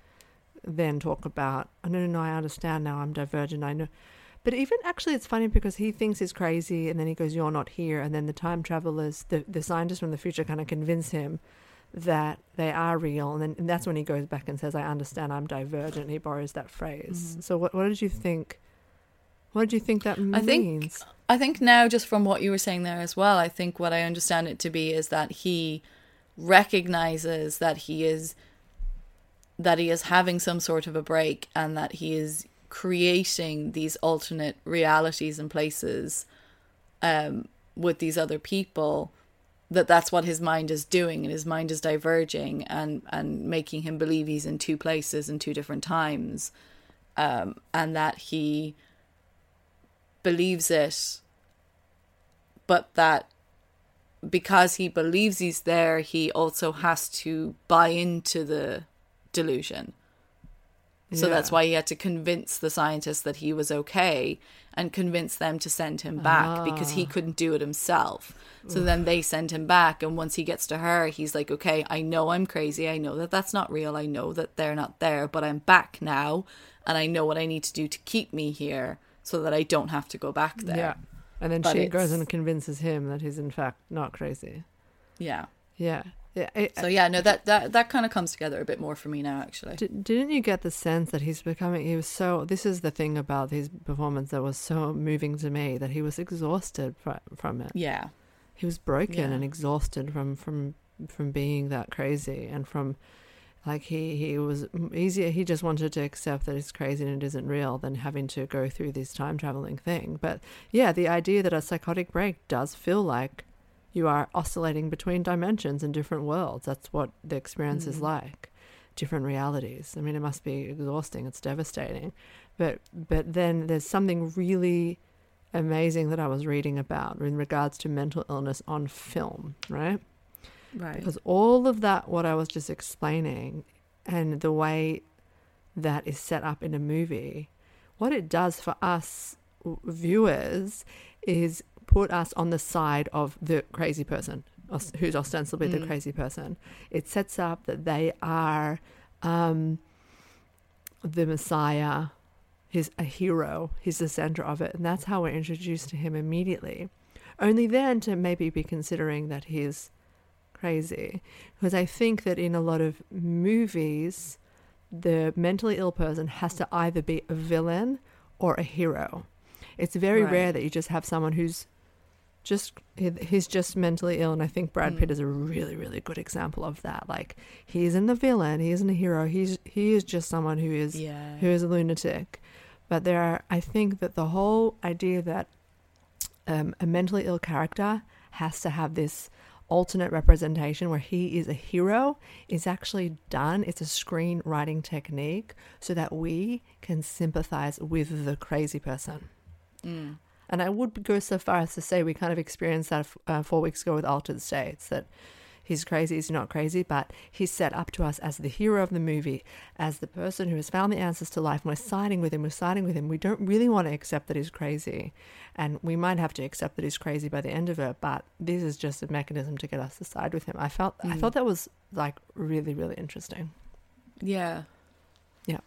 [SPEAKER 1] then talk about oh, no no no i understand now i'm divergent i know. But even actually it's funny because he thinks he's crazy and then he goes you're not here. And then the time travelers the, the scientists from the future kind of convince him that they are real. And then and that's when he goes back and says i understand i'm divergent. He borrows that phrase. So what, what did you think what did you think that
[SPEAKER 3] I think-
[SPEAKER 1] means?
[SPEAKER 3] I think now, just from what you were saying there as well, I think what I understand it to be is that he recognizes that he is that he is having some sort of a break and that he is creating these alternate realities and places um, with these other people that that's what his mind is doing and his mind is diverging and and making him believe he's in two places in two different times um, and that he believes it but that because he believes he's there he also has to buy into the delusion so
[SPEAKER 1] Yeah.
[SPEAKER 3] that's why he had to convince the scientists that he was okay and convince them to send him back because he ah. couldn't do it himself. So then they send him back. And once he gets to her, he's like, okay, I know I'm crazy. I know that that's not real. I know that they're not there, but I'm back now. And I know what I need to do to keep me here so that I don't have to go back there.
[SPEAKER 1] yeah and then
[SPEAKER 3] But
[SPEAKER 1] she goes and convinces him that he's in fact not crazy
[SPEAKER 3] Yeah.
[SPEAKER 1] yeah yeah it,
[SPEAKER 3] So yeah, no, that, that, that kind of comes together a bit more for me now, actually.
[SPEAKER 1] D- didn't you get the sense that he's becoming he was so this is the thing about his performance that was so moving to me that he was exhausted fr- from it
[SPEAKER 3] Yeah.
[SPEAKER 1] he was broken
[SPEAKER 3] Yeah.
[SPEAKER 1] and exhausted from from from being that crazy and from like he he was easier he just wanted to accept that it's crazy and it isn't real than having to go through this time traveling thing but yeah the idea that a psychotic break does feel like you are oscillating between dimensions and different worlds. That's what the experience is mm. like. Different realities. I mean it must be exhausting. It's devastating. But but then there's something really amazing that i was reading about in regards to mental illness on film right?
[SPEAKER 3] Right.
[SPEAKER 1] because all of that what i was just explaining and the way that is set up in a movie what it does for us viewers is put us on the side of the crazy person who's ostensibly the crazy person it sets up that they are um, the messiah he's a hero he's the center of it and that's how we're introduced to him immediately only then to maybe be considering that he's crazy because I think that in a lot of movies, the mentally ill person has to either be a villain or a hero. It's very
[SPEAKER 3] Right.
[SPEAKER 1] rare that you just have someone who's just he's just mentally ill, and I think Brad Pitt
[SPEAKER 3] Mm.
[SPEAKER 1] is a really really good example of that. Like he isn't a villain, he isn't a hero. He's he is just someone who is
[SPEAKER 3] Yeah.
[SPEAKER 1] who is a lunatic. But there are, I think that the whole idea that um, a mentally ill character has to have this alternate representation where he is a hero is actually done. It's a screenwriting technique so that we can sympathize with the crazy person.
[SPEAKER 3] Mm.
[SPEAKER 1] And I would go so far as to say we kind of experienced that uh, four weeks ago with Altered States that he's crazy, he's not crazy? But he's set up to us as the hero of the movie, as the person who has found the answers to life. And we're siding with him, we're siding with him. We don't really want to accept that he's crazy. And we might have to accept that he's crazy by the end of it, but this is just a mechanism to get us to side with him. I felt I thought that was like really, really interesting.
[SPEAKER 3] Yeah.
[SPEAKER 1] Yeah.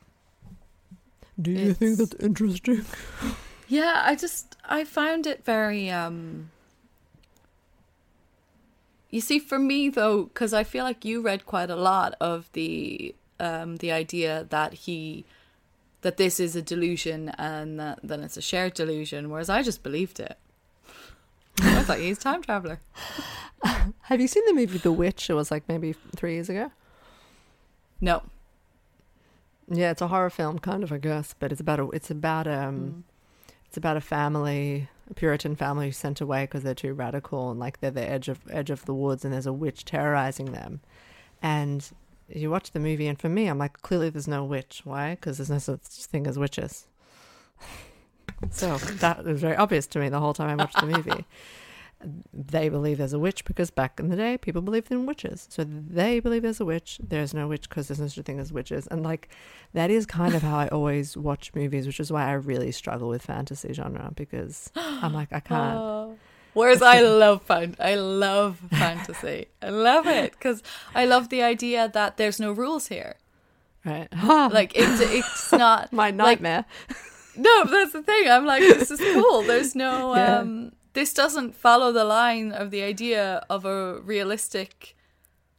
[SPEAKER 1] Do you think that's interesting?
[SPEAKER 3] Yeah, I just I found it very um You see for me though cuz I feel like you read quite a lot of the um the idea that he that this is a delusion and that then it's a shared delusion whereas I just believed it. I thought he's a time traveler.
[SPEAKER 1] Have you seen the movie The Witch? It was like maybe three years ago.
[SPEAKER 3] No.
[SPEAKER 1] Yeah, it's a horror film, kind of, I guess, but it's about a it's about um, it's about a family, a Puritan family sent away because they're too radical and like they're the edge of edge of the woods, and there's a witch terrorizing them. And you watch the movie, and for me, I'm like, clearly there's no witch. Why? Because there's no such thing as witches. So that was very obvious to me the whole time I watched the movie. They believe there's a witch because back in the day, people believed in witches. So they believe there's a witch. There's no witch because there's no such thing as witches. And like, that is kind of how I always watch movies, which is why I really struggle with fantasy genre because I'm like, I can't.
[SPEAKER 3] Oh. Whereas I love fun I love fantasy. I love it because I love the idea that there's no rules here.
[SPEAKER 1] Right?
[SPEAKER 3] Like it's it's not
[SPEAKER 1] My
[SPEAKER 3] like,
[SPEAKER 1] nightmare.
[SPEAKER 3] No, that's the thing. I'm like, this is cool. There's no
[SPEAKER 1] Yeah.
[SPEAKER 3] um this doesn't follow the line of the idea of a realistic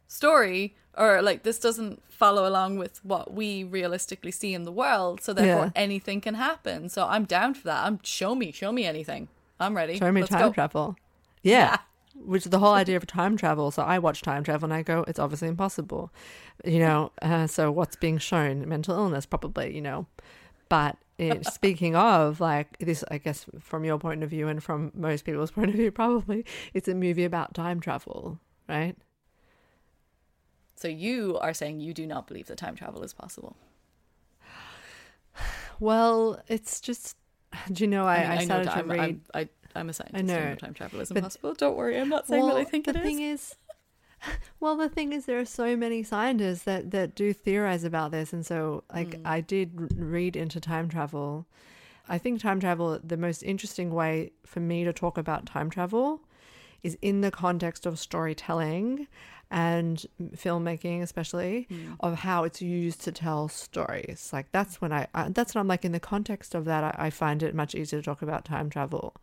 [SPEAKER 3] story or like this doesn't follow along with what we realistically see in the world. So therefore
[SPEAKER 1] Yeah.
[SPEAKER 3] anything can happen. So I'm down for that. I'm show me, show me anything. I'm ready.
[SPEAKER 1] Show me
[SPEAKER 3] Let's
[SPEAKER 1] time
[SPEAKER 3] go.
[SPEAKER 1] travel. Yeah.
[SPEAKER 3] Yeah.
[SPEAKER 1] Which is the whole idea of time travel. So I watch time travel and I go, it's obviously impossible. You know, uh, so what's being shown? Mental illness, probably, you know. But it, speaking of, like, this, I guess, from your point of view and from most people's point of view, probably, it's a movie about time travel, right?
[SPEAKER 3] So you are saying you do not believe that time travel is possible.
[SPEAKER 1] Well, it's just, do you know, I,
[SPEAKER 3] mean,
[SPEAKER 1] I,
[SPEAKER 3] know
[SPEAKER 1] started
[SPEAKER 3] that
[SPEAKER 1] to
[SPEAKER 3] I'm,
[SPEAKER 1] read.
[SPEAKER 3] I'm, I, I'm a scientist. I
[SPEAKER 1] know.
[SPEAKER 3] know time travel is impossible. Don't worry. I'm not saying that I think
[SPEAKER 1] the
[SPEAKER 3] it is.
[SPEAKER 1] thing is, well, the thing is, there are so many scientists that that do theorize about this, and so like
[SPEAKER 3] Mm.
[SPEAKER 1] I did read into time travel. I think time travel, the most interesting way for me to talk about time travel, is in the context of storytelling and filmmaking, especially
[SPEAKER 3] Mm.
[SPEAKER 1] of how it's used to tell stories. Like that's when I, I that's what I'm like in the context of that. I, I find it much easier to talk about time travel.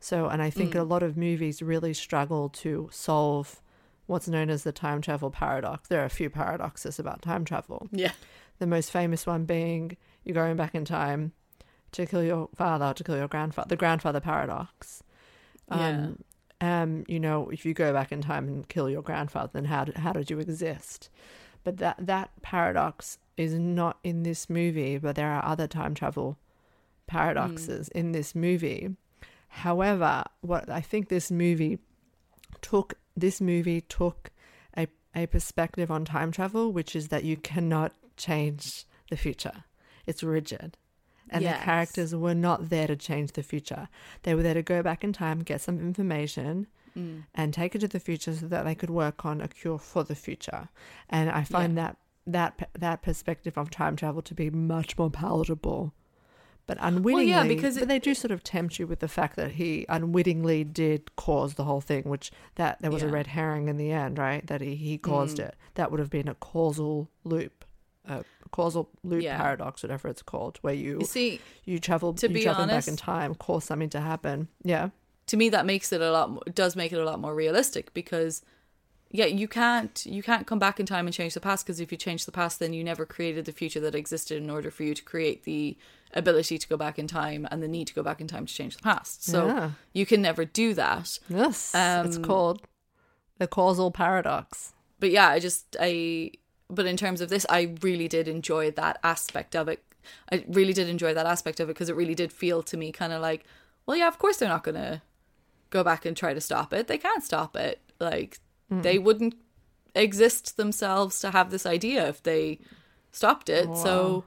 [SPEAKER 1] So, and I think a lot of movies really struggle to solve what's known as the time travel paradox. There are a few paradoxes about time travel.
[SPEAKER 3] Yeah.
[SPEAKER 1] The most famous one being you're going back in time to kill your father, to kill your grandfather, the grandfather paradox. Um, um, you know, if you go back in time and kill your grandfather, then how did, how did you exist? But that that paradox is not in this movie, but there are other time travel paradoxes in this movie. However, what I think this movie took this movie took a a perspective on time travel, which is that you cannot change the future. It's rigid. And
[SPEAKER 3] Yes.
[SPEAKER 1] the characters were not there to change the future. They were there to go back in time, get some information, mm. and take it to the future so that they could work on a cure for the future. And I find that that that perspective of time travel to be much more palatable. But unwittingly,
[SPEAKER 3] because
[SPEAKER 1] but they do sort of tempt you with the fact that he unwittingly did cause the whole thing, which that there was a
[SPEAKER 3] Yeah. Mm.
[SPEAKER 1] red herring in the end, right? That he, he caused it. That would have been a causal loop, a causal loop
[SPEAKER 3] Yeah.
[SPEAKER 1] paradox, whatever it's called, where you
[SPEAKER 3] You see,
[SPEAKER 1] you travel
[SPEAKER 3] to
[SPEAKER 1] you
[SPEAKER 3] be
[SPEAKER 1] travel back in time, cause something to happen. Yeah,
[SPEAKER 3] to me that makes it a lot does make it a lot more realistic because yeah you can't you can't come back in time and change the past because if you change the past then you never created the future that existed in order for you to create the ability to go back in time and the need to go back in time to change the past. So
[SPEAKER 1] Yeah.
[SPEAKER 3] you can never do that.
[SPEAKER 1] Yes, it's
[SPEAKER 3] Um,
[SPEAKER 1] called the causal paradox.
[SPEAKER 3] but yeah i just i but in terms of this i really did enjoy that aspect of it. I really did enjoy that aspect of it because it really did feel to me kind of like well yeah of course they're not gonna go back and try to stop it. They can't stop it. Like they wouldn't exist themselves to have this idea if they stopped it so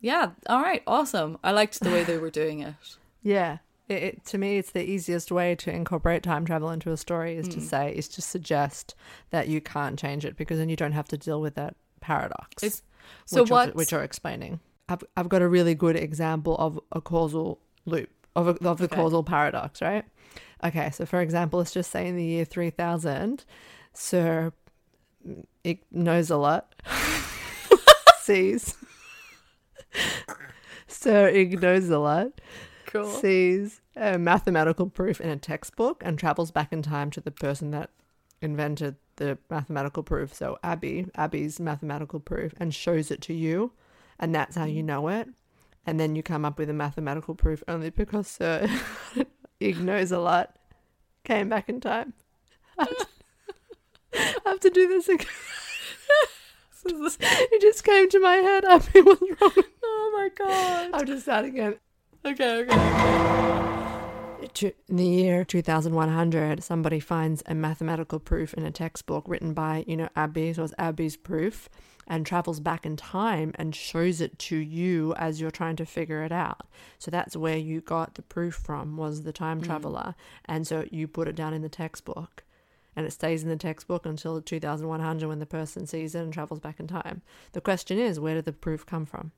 [SPEAKER 3] yeah all right awesome i liked the way they were doing it
[SPEAKER 1] Yeah, It, it, to me, it's the easiest way to incorporate time travel into a story is
[SPEAKER 3] Hmm.
[SPEAKER 1] to say, is to suggest that you can't change it because then you don't have to deal with that paradox.
[SPEAKER 3] It's- so
[SPEAKER 1] which,
[SPEAKER 3] what?
[SPEAKER 1] which you're explaining. I've, I've got a really good example of a causal loop, of, a, of the
[SPEAKER 3] Okay.
[SPEAKER 1] causal paradox, right? Okay, so for example, let's just say in the year 3000, Sir Ig- knows a lot, sees, Sir Ig knows a lot,
[SPEAKER 3] cool.
[SPEAKER 1] sees a mathematical proof in a textbook and travels back in time to the person that invented the mathematical proof. So Abby, Abby's mathematical proof, and shows it to you, and that's how you mm. know it. And then you come up with a mathematical proof only because Sir Ig knows a lot. Came back in time. I have to, I have to do this again. it just came to my head. Abby was wrong.
[SPEAKER 3] Oh my god.
[SPEAKER 1] I'll just start again.
[SPEAKER 3] Okay, okay.
[SPEAKER 1] In the year 2100, somebody finds a mathematical proof in a textbook written by, you know, Abby, so it's Abby's proof, and travels back in time and shows it to you as you're trying to figure it out. So that's where you got the proof from, was the time mm. traveler. And so you put it down in the textbook. And it stays in the textbook until 2100 when the person sees it and travels back in time. The question is, where did the proof come from?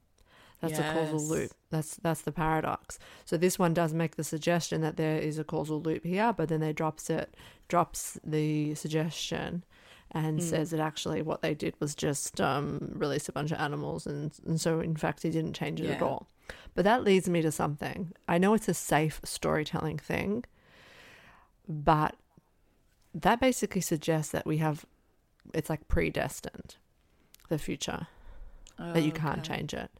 [SPEAKER 1] That's a causal loop. That's that's the paradox. So this one does make the suggestion that there is a causal loop here, but then they drops it, drops the suggestion, and says that actually what they did was just um, release a bunch of animals, and and so in fact he didn't change it at all. But that leads me to something. I know it's a safe storytelling thing, but that basically suggests that we have, it's like predestined, the future that you can't
[SPEAKER 3] Okay.
[SPEAKER 1] change it.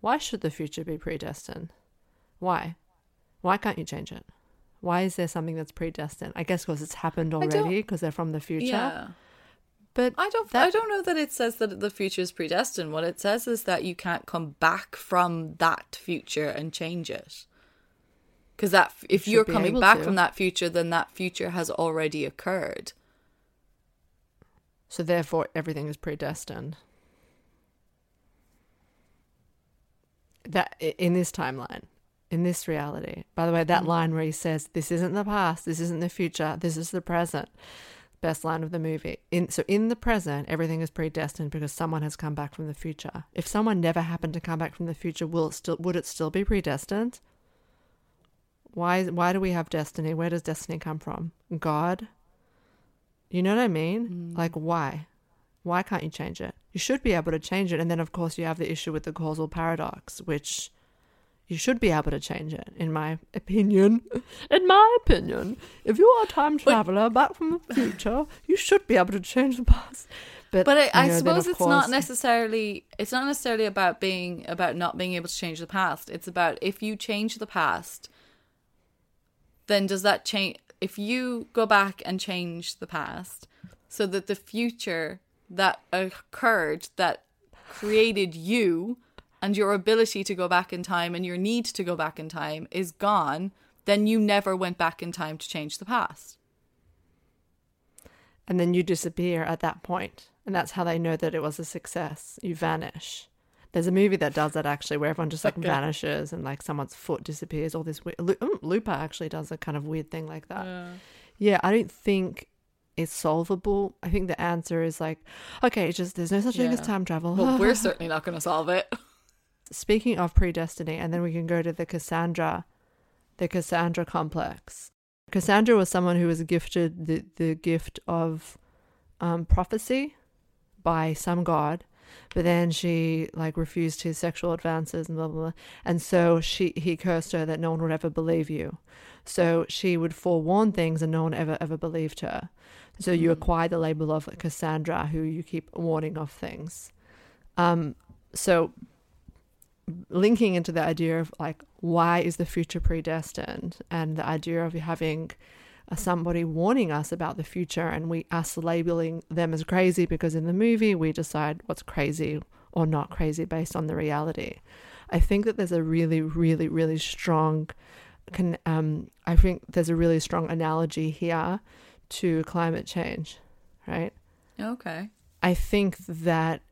[SPEAKER 1] Why should the future be predestined? Why? Why can't you change it? Why is there something that's predestined? I guess because it's happened already because they're from the future.
[SPEAKER 3] Yeah.
[SPEAKER 1] But
[SPEAKER 3] I don't.
[SPEAKER 1] That-
[SPEAKER 3] I don't know that it says that the future is predestined. What it says is that you can't come back from that future and change it. Because that, if you're coming back
[SPEAKER 1] to.
[SPEAKER 3] from that future, then that future has already occurred.
[SPEAKER 1] so therefore everything is predestined. That in this timeline, in this reality. By the way, that mm. line where he says, "This isn't the past, this isn't the future, this is the present." Best line of the movie. In so in the present, everything is predestined because someone has come back from the future. If someone never happened to come back from the future, will it still would it still be predestined? Why why do we have destiny? Where does destiny come from? God? You know what I mean? Mm. Like why? Why can't you change it? You should be able to change it. And then, of course, you have the issue with the causal paradox, which you should be able to change it, in my opinion. In my opinion, if you are a time traveler back from the future, you should be able to change the past. But,
[SPEAKER 3] But I, I
[SPEAKER 1] know,
[SPEAKER 3] suppose it's not necessarily. It's not necessarily about being about not being able to change the past. It's about if you change the past, then does that change? If you go back and change the past, so that the future that occurred that created you and your ability to go back in time and your need to go back in time is gone, then you never went back in time to change the past.
[SPEAKER 1] and then you disappear at that point. and that's how they know that it was a success you vanish there's a movie that does that actually where everyone just like
[SPEAKER 3] Okay.
[SPEAKER 1] vanishes and like someone's foot disappears all this weird mm, looper actually does a kind of weird thing like that yeah i don't think it's solvable i think the answer is like okay it's just there's no such thing as time travel
[SPEAKER 3] Well, we're certainly not going to solve it.
[SPEAKER 1] Speaking of predestiny and then we can go to the cassandra the cassandra complex. Cassandra was someone who was gifted the, the gift of um, prophecy by some god but then she like refused his sexual advances and blah blah blah. And so she he cursed her that no one would ever believe you. So she would forewarn things and no one ever ever believed her. So you acquire the label of cassandra who you keep warning of things. Um so linking into the idea of like why is the future predestined? And the idea of having somebody warning us about the future and we us labeling them as crazy because in the movie we decide what's crazy or not crazy based on the reality. I think that there's a really really really strong can um i think there's a really strong analogy here to climate change right?
[SPEAKER 3] Okay.
[SPEAKER 1] I think that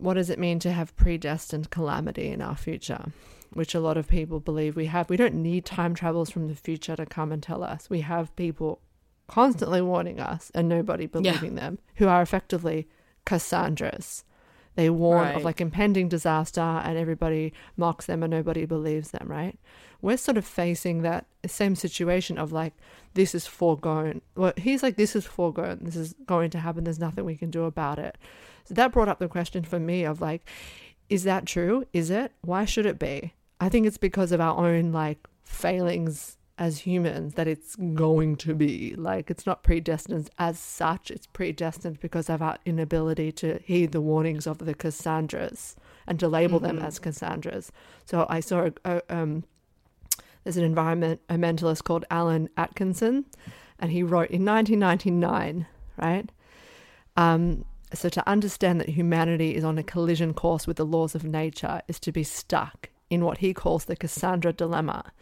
[SPEAKER 1] what does it mean to have predestined calamity in our future? which a lot of people believe we have. We don't need time travels from the future to come and tell us. We have people constantly warning us and nobody believing them who are effectively Cassandras. They warn of like impending disaster and everybody mocks them and nobody believes them, right? We're sort of facing that same situation of like, this is foregone. Well, he's like, this is foregone. This is going to happen. There's nothing we can do about it. So that brought up the question for me of like, is that true? Is it? Why should it be? I think it's because of our own like failings as humans that it's going to be. Like it's not predestined as such, it's predestined because of our inability to heed the warnings of the Cassandras and to label them as Cassandras. So I saw a, a, um there's an environment a mentalist called Alan AtKisson and he wrote in 1999, right? Um, so to understand that humanity is on a collision course with the laws of nature is to be stuck in what he calls the Cassandra dilemma,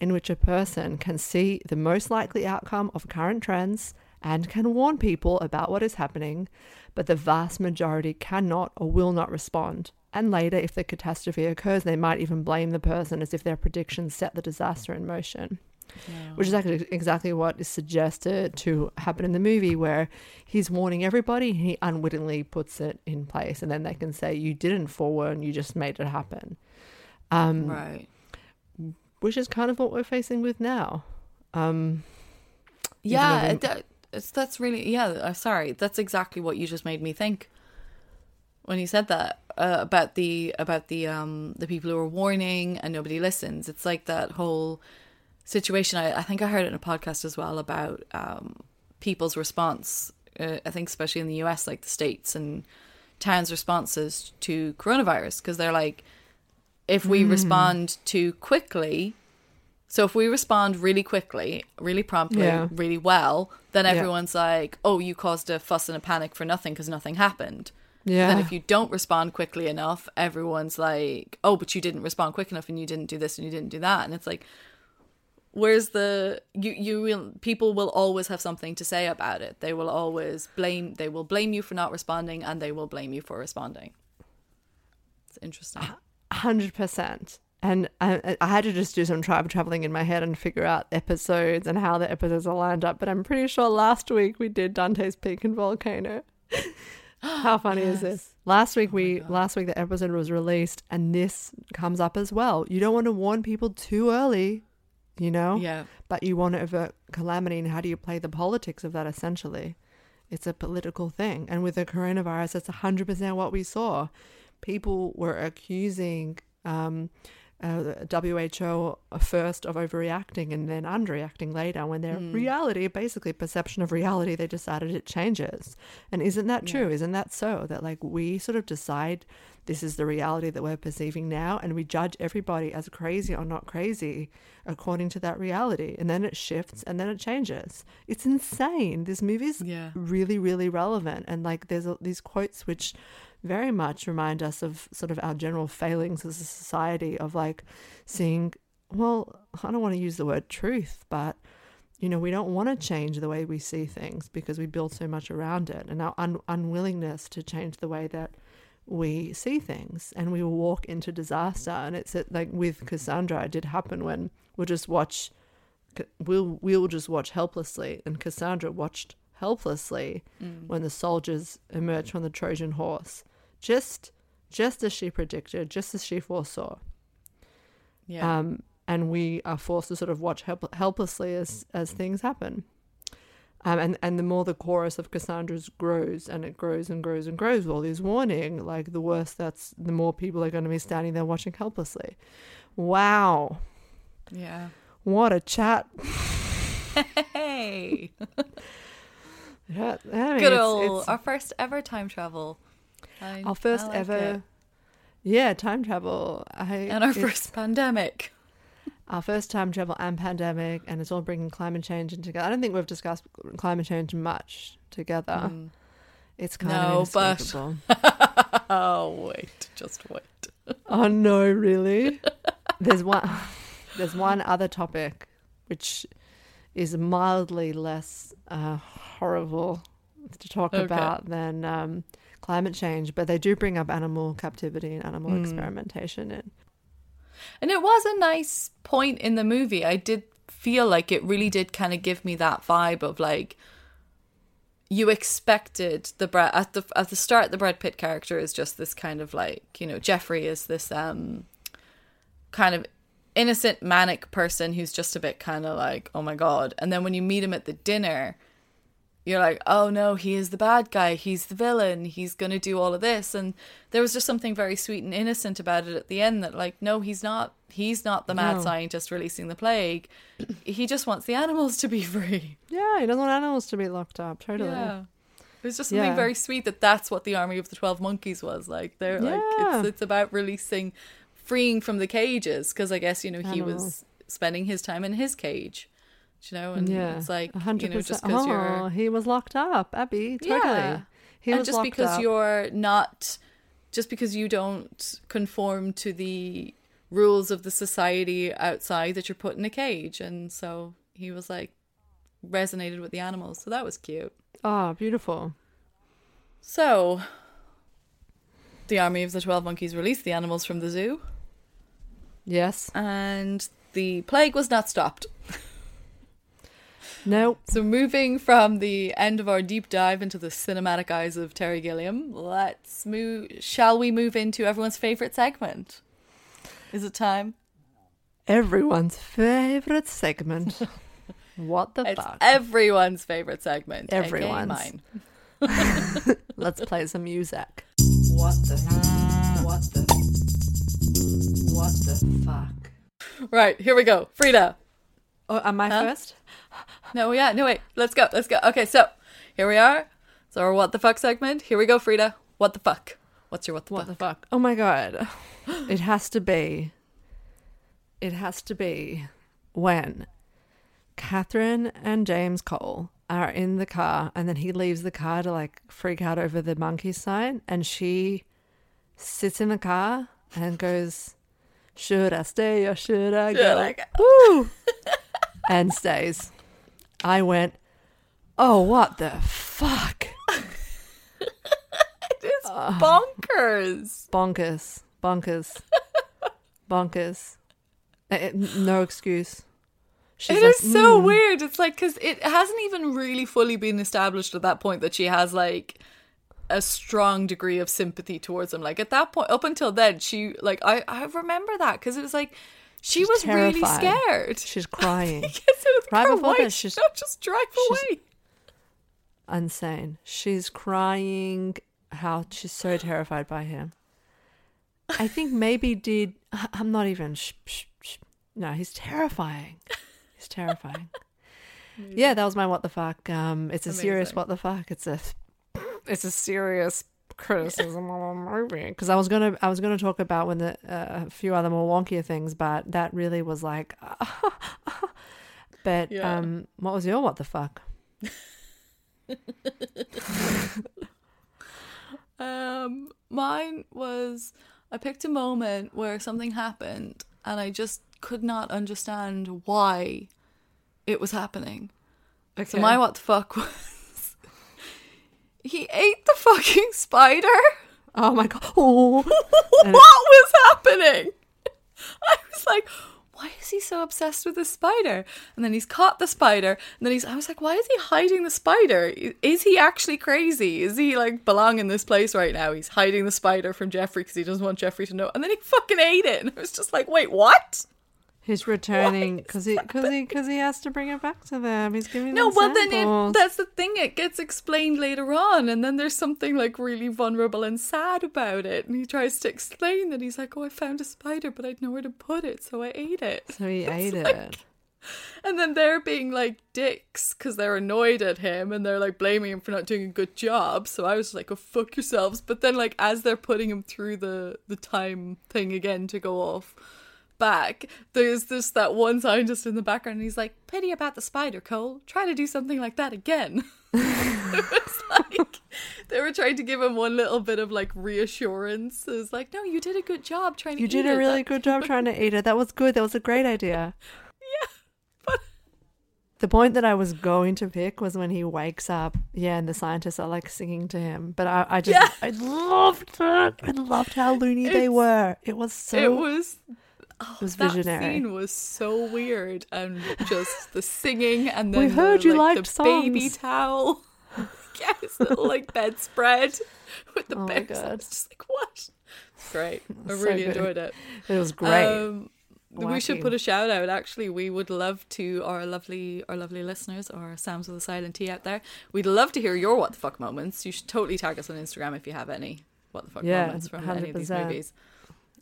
[SPEAKER 1] in which a person can see the most likely outcome of current trends and can warn people about what is happening, but the vast majority cannot or will not respond. And later, if the catastrophe occurs, they might even blame the person as if their predictions set the disaster in motion which is actually exactly what is suggested to happen in the movie, where he's warning everybody and he unwittingly puts it in place, and then they can say, "You didn't forewarn, you just made it happen," um,
[SPEAKER 3] Right.
[SPEAKER 1] Which is kind of what we're facing with now. Um,
[SPEAKER 3] Yeah, that, it's, that's really yeah. Uh, sorry, that's exactly what you just made me think when you said that uh, about the about the um the people who are warning and nobody listens. It's like that whole situation. I, I think I heard it in a podcast as well about um people's response. Uh, I think especially in the U.S., like the states and towns' responses to coronavirus, because they're like, if we hmm. respond too quickly, so if we respond really quickly, really promptly,
[SPEAKER 1] Yeah.
[SPEAKER 3] really well, then
[SPEAKER 1] Yeah.
[SPEAKER 3] everyone's like, "Oh, you caused a fuss and a panic for nothing because nothing happened."
[SPEAKER 1] yeah,
[SPEAKER 3] Then if you don't respond quickly enough, everyone's like, "Oh, but you didn't respond quick enough, and you didn't do this and you didn't do that," and it's like, where's the you you will people will always have something to say about it. They will always blame. They will blame you for not responding, and they will blame you for responding. It's interesting.
[SPEAKER 1] Hundred percent. And I, I had to just do some time traveling in my head and figure out episodes and how the episodes are lined up. But I'm pretty sure last week we did Dante's Peak and Volcano. How funny is this? Last week oh we last week the episode was released and this comes up as well. You don't want to warn people too early, you know?
[SPEAKER 3] Yeah.
[SPEAKER 1] But you want to avert calamity and how do you play the politics of that essentially? It's a political thing. And with the coronavirus, that's 100% what we saw. People were accusing um, uh, WHO first of overreacting and then underreacting later when their reality, basically perception of reality, they decided it changes. And isn't that true? Isn't that so? That like we sort of decide this is the reality that we're perceiving now and we judge everybody as crazy or not crazy according to that reality. And then it shifts and then it changes. It's insane. This movie's
[SPEAKER 3] Yeah.
[SPEAKER 1] really, really relevant. And like there's a, these quotes which very much remind us of sort of our general failings as a society of like seeing, well, I don't want to use the word truth, but you know, we don't want to change the way we see things because we build so much around it and our un- unwillingness to change the way that we see things and we will walk into disaster. And it's like with Cassandra, it did happen when we'll just watch, we'll, we'll just watch helplessly. And Cassandra watched helplessly mm. when the soldiers emerged from the Trojan horse, just, just as she predicted, just as she foresaw.
[SPEAKER 3] Yeah.
[SPEAKER 1] Um, and we are forced to sort of watch help- helplessly as as things happen. Um, and and the more the chorus of Cassandra's grows and it grows and grows and grows, with all these warning, like the worse that's the more people are going to be standing there watching helplessly. Wow,
[SPEAKER 3] yeah.
[SPEAKER 1] what a chat!
[SPEAKER 3] Hey.
[SPEAKER 1] Yeah, I mean,
[SPEAKER 3] Good
[SPEAKER 1] it's-
[SPEAKER 3] old
[SPEAKER 1] it's
[SPEAKER 3] our first ever time travel. I-
[SPEAKER 1] our first
[SPEAKER 3] like
[SPEAKER 1] ever,
[SPEAKER 3] it.
[SPEAKER 1] yeah, time travel. I,
[SPEAKER 3] and our first pandemic.
[SPEAKER 1] our first time travel and pandemic, and it's all bringing climate change into together. I don't think we've discussed climate change much together. It's kind
[SPEAKER 3] No,
[SPEAKER 1] of
[SPEAKER 3] but-
[SPEAKER 1] inescapable.
[SPEAKER 3] Oh wait, just wait.
[SPEAKER 1] Oh no, really? There's one there's one other topic which is mildly less uh, horrible to talk
[SPEAKER 3] Okay.
[SPEAKER 1] about than um, climate change, but they do bring up animal captivity and animal
[SPEAKER 3] Hmm.
[SPEAKER 1] experimentation. And
[SPEAKER 3] And it was a nice point in the movie. I did feel like it really did kind of give me that vibe of like you expected the Brad at the at the start the Brad Pitt character is just this kind of like, you know, Jeffrey is this um kind of innocent manic person who's just a bit kind of like, "Oh my god." And then when you meet him at the dinner, you're like, oh no, he is the bad guy. He's the villain. He's going to do all of this. And there was just something very sweet and innocent about it at the end that, like, no, he's not. He's not the mad
[SPEAKER 1] No.
[SPEAKER 3] scientist releasing the plague. he just wants the animals to be free.
[SPEAKER 1] Yeah, he doesn't want animals to be locked up. Totally.
[SPEAKER 3] Yeah. It was just something
[SPEAKER 1] Yeah.
[SPEAKER 3] very sweet that that's what the army of the 12 monkeys was. Like, they're like, it's, it's about releasing, freeing from the cages. Because I guess, you know, he was spending his time in his cage. You know, and
[SPEAKER 1] Yeah.
[SPEAKER 3] it's like,
[SPEAKER 1] a hundred
[SPEAKER 3] you know, just because
[SPEAKER 1] Oh,
[SPEAKER 3] you're.
[SPEAKER 1] he was locked up, Abby. Totally.
[SPEAKER 3] Yeah.
[SPEAKER 1] He
[SPEAKER 3] and
[SPEAKER 1] was
[SPEAKER 3] just because
[SPEAKER 1] up.
[SPEAKER 3] you're not just because you don't conform to the rules of the society outside that you're put in a cage and so he was like resonated with the animals so that was cute
[SPEAKER 1] Oh, beautiful.
[SPEAKER 3] so the army of the 12 monkeys released the animals from the zoo
[SPEAKER 1] Yes.
[SPEAKER 3] and the plague was not stopped
[SPEAKER 1] Nope.
[SPEAKER 3] so moving from the end of our deep dive into the cinematic eyes of Terry Gilliam, let's move. Shall we move into everyone's favorite segment? Is it time?
[SPEAKER 1] Everyone's favorite segment. what the
[SPEAKER 3] It's
[SPEAKER 1] fuck?
[SPEAKER 3] everyone's favorite segment. aka
[SPEAKER 1] Everyone's.
[SPEAKER 3] mine.
[SPEAKER 1] Let's play some music.
[SPEAKER 4] What the what the what the fuck?
[SPEAKER 3] Right, here we go. Frida.
[SPEAKER 1] Oh, am I
[SPEAKER 3] Huh?
[SPEAKER 1] first?
[SPEAKER 3] No, yeah, no, wait. Let's go. Let's go. Okay, so here we are. So our what the fuck segment. Here we go, Frida. What the fuck? What's your what the
[SPEAKER 1] What
[SPEAKER 3] fuck?
[SPEAKER 1] the fuck? Oh my god. It has to be. It has to be when Kathryn and James Cole are in the car and then he leaves the car to like freak out over the monkey sign and she sits in the car and goes, Should I stay or should I go?
[SPEAKER 3] Should I go?
[SPEAKER 1] Woo! and stays. I went, Oh, what the fuck?
[SPEAKER 3] It's bonkers.
[SPEAKER 1] bonkers, bonkers, bonkers. Eh, eh, no excuse. She's
[SPEAKER 3] It
[SPEAKER 1] like,
[SPEAKER 3] is so
[SPEAKER 1] "Mm."
[SPEAKER 3] weird. It's like because it hasn't even really fully been established at that point that she has like a strong degree of sympathy towards him. Like at that point, up until then, she like I I remember that because it was like she
[SPEAKER 1] She's
[SPEAKER 3] was really scared.
[SPEAKER 1] She's crying.
[SPEAKER 3] Yes, it was
[SPEAKER 1] Right
[SPEAKER 3] her
[SPEAKER 1] before
[SPEAKER 3] wife.
[SPEAKER 1] this, she's-
[SPEAKER 3] not just drive
[SPEAKER 1] she's-
[SPEAKER 3] away.
[SPEAKER 1] Insane. She's crying. How she's so terrified by him. I think maybe did. I'm not even. Sh- sh- sh- no, he's terrifying. He's terrifying. yeah, that was my what the fuck. Um, it's a serious what the fuck. It's a, it's a serious criticism of a movie because I was gonna I was gonna talk about when the uh, a few other more wonkier things, but that really was like. but
[SPEAKER 3] Yeah.
[SPEAKER 1] um, what was your what the fuck?
[SPEAKER 3] Um, mine was I picked a moment where something happened and I just could not understand why it was happening. So my what the fuck was he ate the fucking spider.
[SPEAKER 1] Oh my god! Oh.
[SPEAKER 3] what was happening? I was like, why is he so obsessed with the spider? And then he's caught the spider, and then he's. I was like, why is he hiding the spider? Is he actually crazy? Is he like belong in this place right now? He's hiding the spider from Jeffrey because he doesn't want Jeffrey to know. And then he fucking ate it, and I was just like, wait, what?
[SPEAKER 1] He's returning because he because he because he has to bring it back to them. He's giving
[SPEAKER 3] No,
[SPEAKER 1] them
[SPEAKER 3] well then it, that's the thing. It gets explained later on, and then there's something like really vulnerable and sad about it. And he tries to explain that he's like, "Oh, I found a spider, but I had nowhere to put it, so I ate it."
[SPEAKER 1] so he ate
[SPEAKER 3] like-
[SPEAKER 1] it.
[SPEAKER 3] And then they're being like dicks because they're annoyed at him and they're like blaming him for not doing a good job. So I was like, "Oh, fuck yourselves!" But then, like, as they're putting him through the the time thing again to go off back, there's this that one scientist in the background, and he's like, "Pity about the spider, Cole. Try to do something like that again." it was like they were trying to give him one little bit of like reassurance. It was like, "No, you did a good job trying to."
[SPEAKER 1] You did a really
[SPEAKER 3] That-
[SPEAKER 1] good job trying to eat it. That was good. That was a great idea.
[SPEAKER 3] Yeah, but
[SPEAKER 1] The point that I was going to pick was when he wakes up, yeah, and the scientists are like singing to him. But I, I just,
[SPEAKER 3] Yeah.
[SPEAKER 1] I loved it. I loved how loony they were. It was so.
[SPEAKER 3] it was
[SPEAKER 1] it was
[SPEAKER 3] that
[SPEAKER 1] visionary.
[SPEAKER 3] scene was so weird and just the singing and then
[SPEAKER 1] We heard
[SPEAKER 3] the,
[SPEAKER 1] you
[SPEAKER 3] like,
[SPEAKER 1] liked
[SPEAKER 3] the baby towel. yes, little like bedspread with the
[SPEAKER 1] Oh my
[SPEAKER 3] bears. I
[SPEAKER 1] God.
[SPEAKER 3] was just like, what? It's great. I really enjoyed it.
[SPEAKER 1] It was great.
[SPEAKER 3] Um, we should put a shout out. Actually, we would love to our lovely, our lovely listeners, our Sam's with a silent T out there. We'd love to hear your what the fuck moments. You should totally tag us on Instagram if you have any what the fuck
[SPEAKER 1] Yeah,
[SPEAKER 3] moments from any of these movies.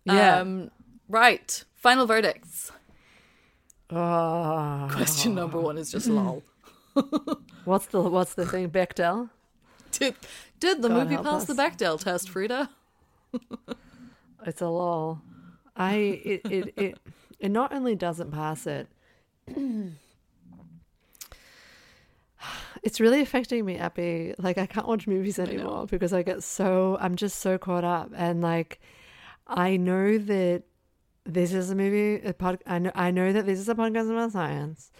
[SPEAKER 1] yeah.
[SPEAKER 3] Um, right. Final verdicts.
[SPEAKER 1] oh.
[SPEAKER 3] Question number one is just lol.
[SPEAKER 1] What's the what's the thing? Bechdel.
[SPEAKER 3] Did did the
[SPEAKER 1] God
[SPEAKER 3] movie
[SPEAKER 1] help
[SPEAKER 3] pass the
[SPEAKER 1] us.
[SPEAKER 3] Bechdel test, Frida?
[SPEAKER 1] It's a lol. I it it it, it not only doesn't pass it. It's really affecting me, Abby. Like I can't watch movies anymore because I get so I'm just so caught up and like I know that this is a movie a pod, I know I know that this is a podcast about science.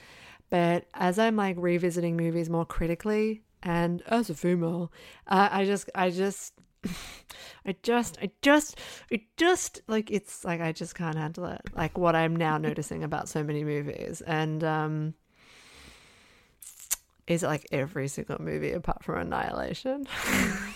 [SPEAKER 1] But as I'm like revisiting movies more critically and as a female, uh, I just I just I just, I just, I just like it's like I just can't handle it. Like what I'm now noticing about so many movies, and um, is it like every single movie apart from Annihilation?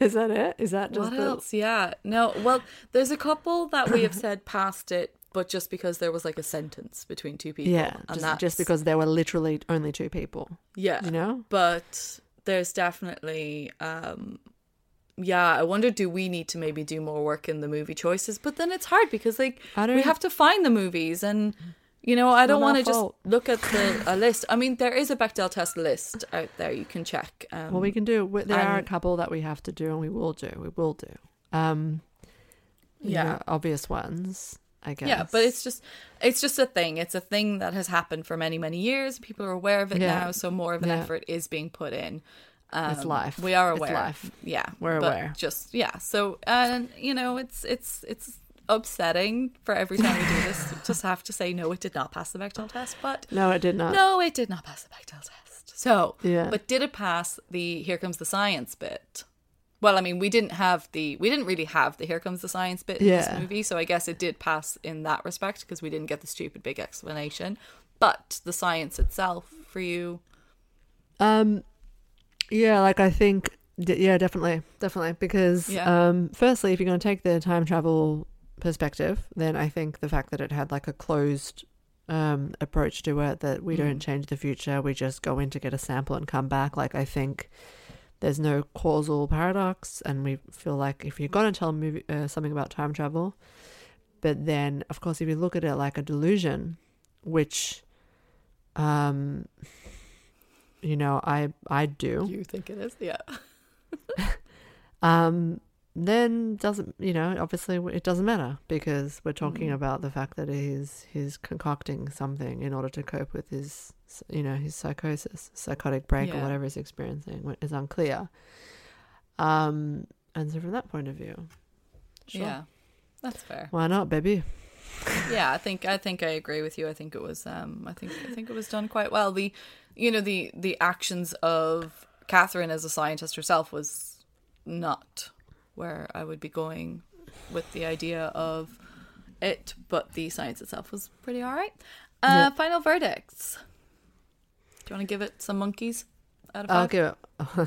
[SPEAKER 1] is that it? Is that just
[SPEAKER 3] What
[SPEAKER 1] the,
[SPEAKER 3] else? Yeah. No. Well, there's a couple that we have said past it, but just because there was like a sentence between two people.
[SPEAKER 1] Yeah,
[SPEAKER 3] and
[SPEAKER 1] just, just because there were literally only two people.
[SPEAKER 3] Yeah.
[SPEAKER 1] You know?
[SPEAKER 3] But there's definitely um yeah, I wonder do we need to maybe do more work in the movie choices? But then it's hard because like
[SPEAKER 1] I
[SPEAKER 3] we have to find the movies and you know, I don't want to just look at the a list. I mean, there is a Bechdel test list out there you can check. Um,
[SPEAKER 1] Well, we can do. There are a couple that we have to do, and we will do. We will do. Um,
[SPEAKER 3] Yeah.
[SPEAKER 1] know, obvious ones. I guess.
[SPEAKER 3] Yeah, but it's just it's just a thing. It's a thing that has happened for many many years. People are aware of it
[SPEAKER 1] Yeah.
[SPEAKER 3] now, so more of an
[SPEAKER 1] Yeah.
[SPEAKER 3] effort is being put in. Um,
[SPEAKER 1] It's life.
[SPEAKER 3] We are
[SPEAKER 1] It's
[SPEAKER 3] aware.
[SPEAKER 1] life.
[SPEAKER 3] Yeah,
[SPEAKER 1] We're
[SPEAKER 3] but
[SPEAKER 1] aware.
[SPEAKER 3] Just yeah. So and you know, it's it's it's upsetting for every time we do this. just have to say no, it did not pass the Bechdel test, but
[SPEAKER 1] no, it did not.
[SPEAKER 3] no, it did not pass the Bechdel test. So
[SPEAKER 1] Yeah.
[SPEAKER 3] but did it pass the here comes the science bit? Well, I mean, we didn't have the we didn't really have the here comes the science bit in
[SPEAKER 1] Yeah.
[SPEAKER 3] this movie, so I guess it did pass in that respect because we didn't get the stupid big explanation. But the science itself for you,
[SPEAKER 1] Um, yeah, like I think, d- yeah, definitely, definitely, because
[SPEAKER 3] Yeah.
[SPEAKER 1] um, firstly, if you're going to take the time travel perspective, then I think the fact that it had like a closed um approach to it, that we don't change the future, we just go in to get a sample and come back. Like I think there's no causal paradox, and we feel like if you're going to tell a movie uh, something about time travel, but then of course if you look at it like a delusion, which um you know i i do.
[SPEAKER 3] You think it is, yeah,
[SPEAKER 1] um then doesn't you know obviously it doesn't matter because we're talking
[SPEAKER 3] Mm.
[SPEAKER 1] about the fact that he's he's concocting something in order to cope with his you know his psychosis psychotic break or whatever he's experiencing is unclear um and so from that point of view sure.
[SPEAKER 3] yeah, that's fair.
[SPEAKER 1] why not baby
[SPEAKER 3] yeah, I think I think I agree with you. I think it was um I think I think it was done quite well. The you know the the actions of Kathryn as a scientist herself was not where I would be going with the idea of it, but the science itself was pretty all right. Uh, Final verdicts. Do you want to give it some monkeys out of
[SPEAKER 1] i'll give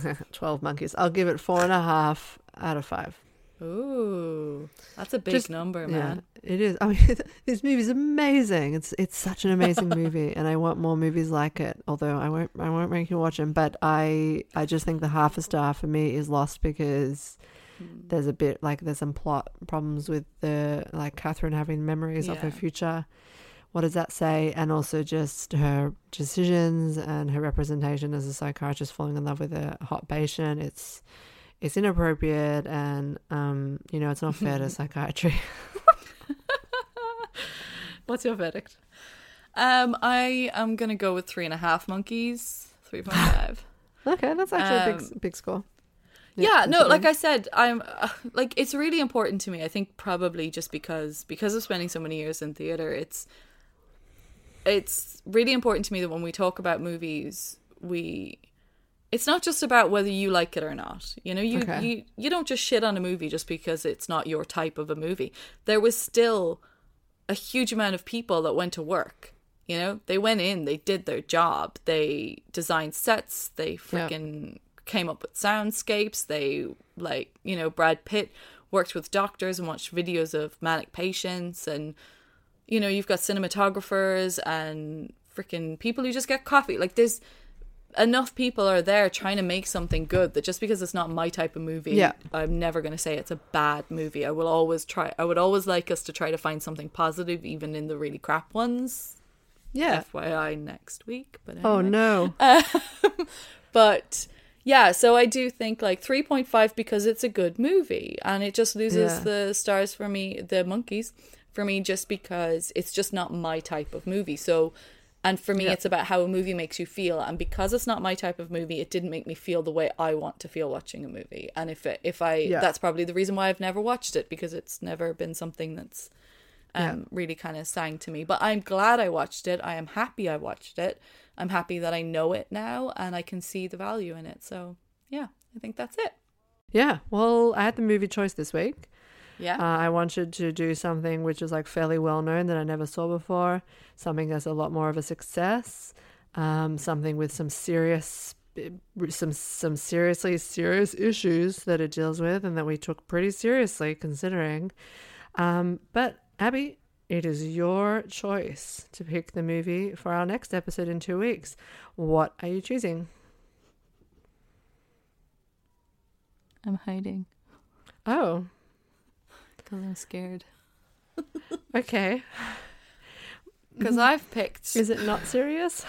[SPEAKER 1] it 12 monkeys i'll give it four and a half out of five
[SPEAKER 3] Ooh, that's a big
[SPEAKER 1] Just-
[SPEAKER 3] number, man.
[SPEAKER 1] Yeah, it is. I mean, this movie's amazing. It's it's such an amazing movie, and I want more movies like it. Although I won't I won't make you watch them, but I I just think the half a star for me is lost because there's a bit like there's some plot problems with the like Kathryn having memories of her future. What does that say? And also just her decisions and her representation as a psychiatrist falling in love with a hot patient. It's it's inappropriate and um you know it's not fair to psychiatry. What's your verdict?
[SPEAKER 3] Um, I am gonna go with three and a half monkeys, three point five.
[SPEAKER 1] Okay, that's actually a
[SPEAKER 3] Um,
[SPEAKER 1] big big score.
[SPEAKER 3] Yeah, no, like I said, I'm uh, like it's really important to me. I think probably just because because of spending so many years in theater, it's it's really important to me that when we talk about movies, we it's not just about whether you like it or not. You know, you
[SPEAKER 1] Okay.
[SPEAKER 3] you you don't just shit on a movie just because it's not your type of a movie. There was still a huge amount of people that went to work. You know, they went in, they did their job, they designed sets, they freaking came up with soundscapes, they like, you know, Brad Pitt worked with doctors and watched videos of manic patients and you know, you've got cinematographers and freaking people who just get coffee. Like there's enough people are there trying to make something good that just because it's not my type of movie,
[SPEAKER 1] Yeah.
[SPEAKER 3] I'm never going to say it's a bad movie. I will always try. I would always like us to try to find something positive, even in the really crap ones.
[SPEAKER 1] Yeah.
[SPEAKER 3] FYI, next week. But
[SPEAKER 1] Oh
[SPEAKER 3] anyway.
[SPEAKER 1] no.
[SPEAKER 3] But yeah, so I do think like 3.5 because it's a good movie and it just loses
[SPEAKER 1] Yeah.
[SPEAKER 3] the stars for me, the monkeys for me, just because it's just not my type of movie. So, and for me,
[SPEAKER 1] Yeah.
[SPEAKER 3] it's about how a movie makes you feel. And because it's not my type of movie, it didn't make me feel the way I want to feel watching a movie. And if it, if I,
[SPEAKER 1] Yeah.
[SPEAKER 3] that's probably the reason why I've never watched it because it's never been something that's um, really kind of sang to me. But I'm glad I watched it. I am happy I watched it. I'm happy that I know it now and I can see the value in it. So yeah, I think that's it.
[SPEAKER 1] Yeah. Well, I had the movie choice this week.
[SPEAKER 3] Yeah.
[SPEAKER 1] Uh, I wanted to do something which is like fairly well known that I never saw before, something that's a lot more of a success, um, something with some serious, some some seriously serious issues that it deals with, and that we took pretty seriously considering. Um, but Abby, it is your choice to pick the movie for our next episode in two weeks. What are you choosing?
[SPEAKER 3] I'm hiding
[SPEAKER 1] Oh,
[SPEAKER 3] because I'm scared.
[SPEAKER 1] okay.
[SPEAKER 3] Because mm. I've picked.
[SPEAKER 1] Is it not serious?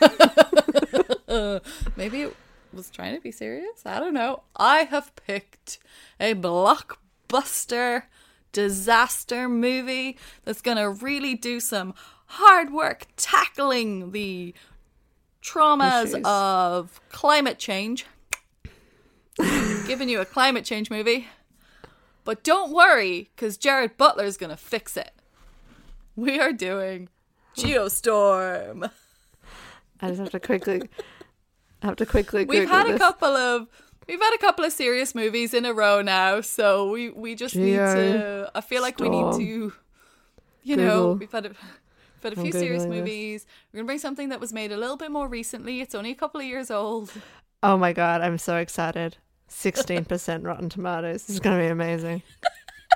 [SPEAKER 3] Maybe it was trying to be serious. I don't know. I have picked a blockbuster disaster movie that's going to really do some hard work tackling the traumas
[SPEAKER 1] Issues.
[SPEAKER 3] of climate change. Giving you a climate change movie. But don't worry, because Gerard Butler's going to fix it. We are doing Geostorm.
[SPEAKER 1] I just have to quickly I have to quickly
[SPEAKER 3] We've
[SPEAKER 1] Google
[SPEAKER 3] had a
[SPEAKER 1] this.
[SPEAKER 3] couple of we've had a couple of serious movies in a row now, so we we just need to. I feel like we need to. You know, we've had a. Had a few serious
[SPEAKER 1] Googling this.
[SPEAKER 3] movies. We're gonna bring something that was made a little bit more recently. It's only a couple of years old.
[SPEAKER 1] Oh my god, I'm so excited. 16% Rotten Tomatoes. This is going to be amazing.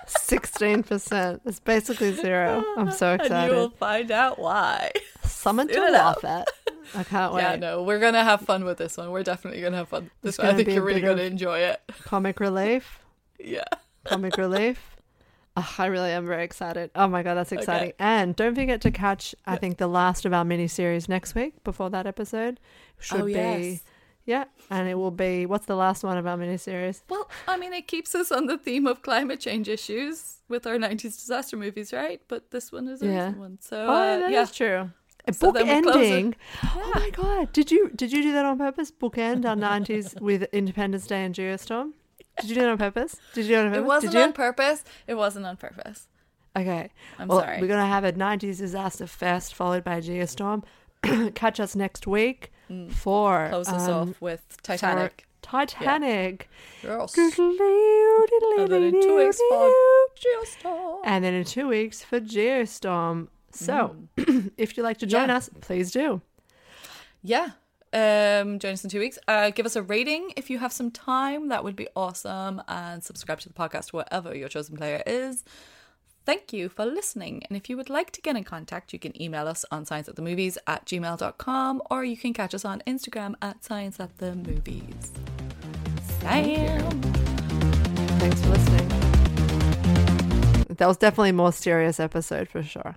[SPEAKER 1] 16%. It's basically zero. I'm so
[SPEAKER 3] And you will find out why.
[SPEAKER 1] Something to
[SPEAKER 3] enough.
[SPEAKER 1] laugh at. I can't wait.
[SPEAKER 3] Yeah, no, we're gonna have fun with this one. We're definitely gonna have fun. This one. I think you're really gonna enjoy it.
[SPEAKER 1] Comic relief.
[SPEAKER 3] Yeah.
[SPEAKER 1] Comic relief. Oh, I really am very excited. Oh my god, that's exciting.
[SPEAKER 3] Okay.
[SPEAKER 1] And don't forget to catch, I think, the last of our mini series next week before that episode. Should
[SPEAKER 3] Oh,
[SPEAKER 1] be.
[SPEAKER 3] yes.
[SPEAKER 1] Yeah. And it will be, what's the last one of our mini series?
[SPEAKER 3] Well, I mean, it keeps us on the theme of climate change issues with our 90s disaster movies, right? But this one is a
[SPEAKER 1] Yeah.
[SPEAKER 3] recent one. So,
[SPEAKER 1] Oh,
[SPEAKER 3] uh,
[SPEAKER 1] that is
[SPEAKER 3] yeah.
[SPEAKER 1] true. A
[SPEAKER 3] So
[SPEAKER 1] book
[SPEAKER 3] close
[SPEAKER 1] ending. Oh my god! Did you did you do that on purpose? Bookend our nineties with Independence Day and Geostorm. Did you do that on purpose? Did you do it on purpose?
[SPEAKER 3] It wasn't on purpose. It wasn't on purpose.
[SPEAKER 1] Okay.
[SPEAKER 3] I'm
[SPEAKER 1] well,
[SPEAKER 3] sorry.
[SPEAKER 1] We're gonna have a nineties disaster fest followed by a Geostorm. Catch us next week for
[SPEAKER 3] Mm. Close us
[SPEAKER 1] um,
[SPEAKER 3] off with
[SPEAKER 1] for
[SPEAKER 3] Titanic.
[SPEAKER 1] Titanic.
[SPEAKER 3] Yes.
[SPEAKER 1] And
[SPEAKER 3] And then in two weeks for Geostorm.
[SPEAKER 1] and then in two weeks for Geostorm. So,
[SPEAKER 3] Mm.
[SPEAKER 1] if you'd like to join
[SPEAKER 3] Yeah.
[SPEAKER 1] us, please do.
[SPEAKER 3] Yeah. Um, join us in two weeks. Uh, give us a rating if you have some time. That would be awesome. And subscribe to the podcast wherever your chosen player is. Thank you for listening. And if you would like to get in contact, you can email us on science at the movies at gmail.com or you can catch us on Instagram at science at the movies. Sam.
[SPEAKER 1] Thanks for listening. That was definitely a more serious episode for sure.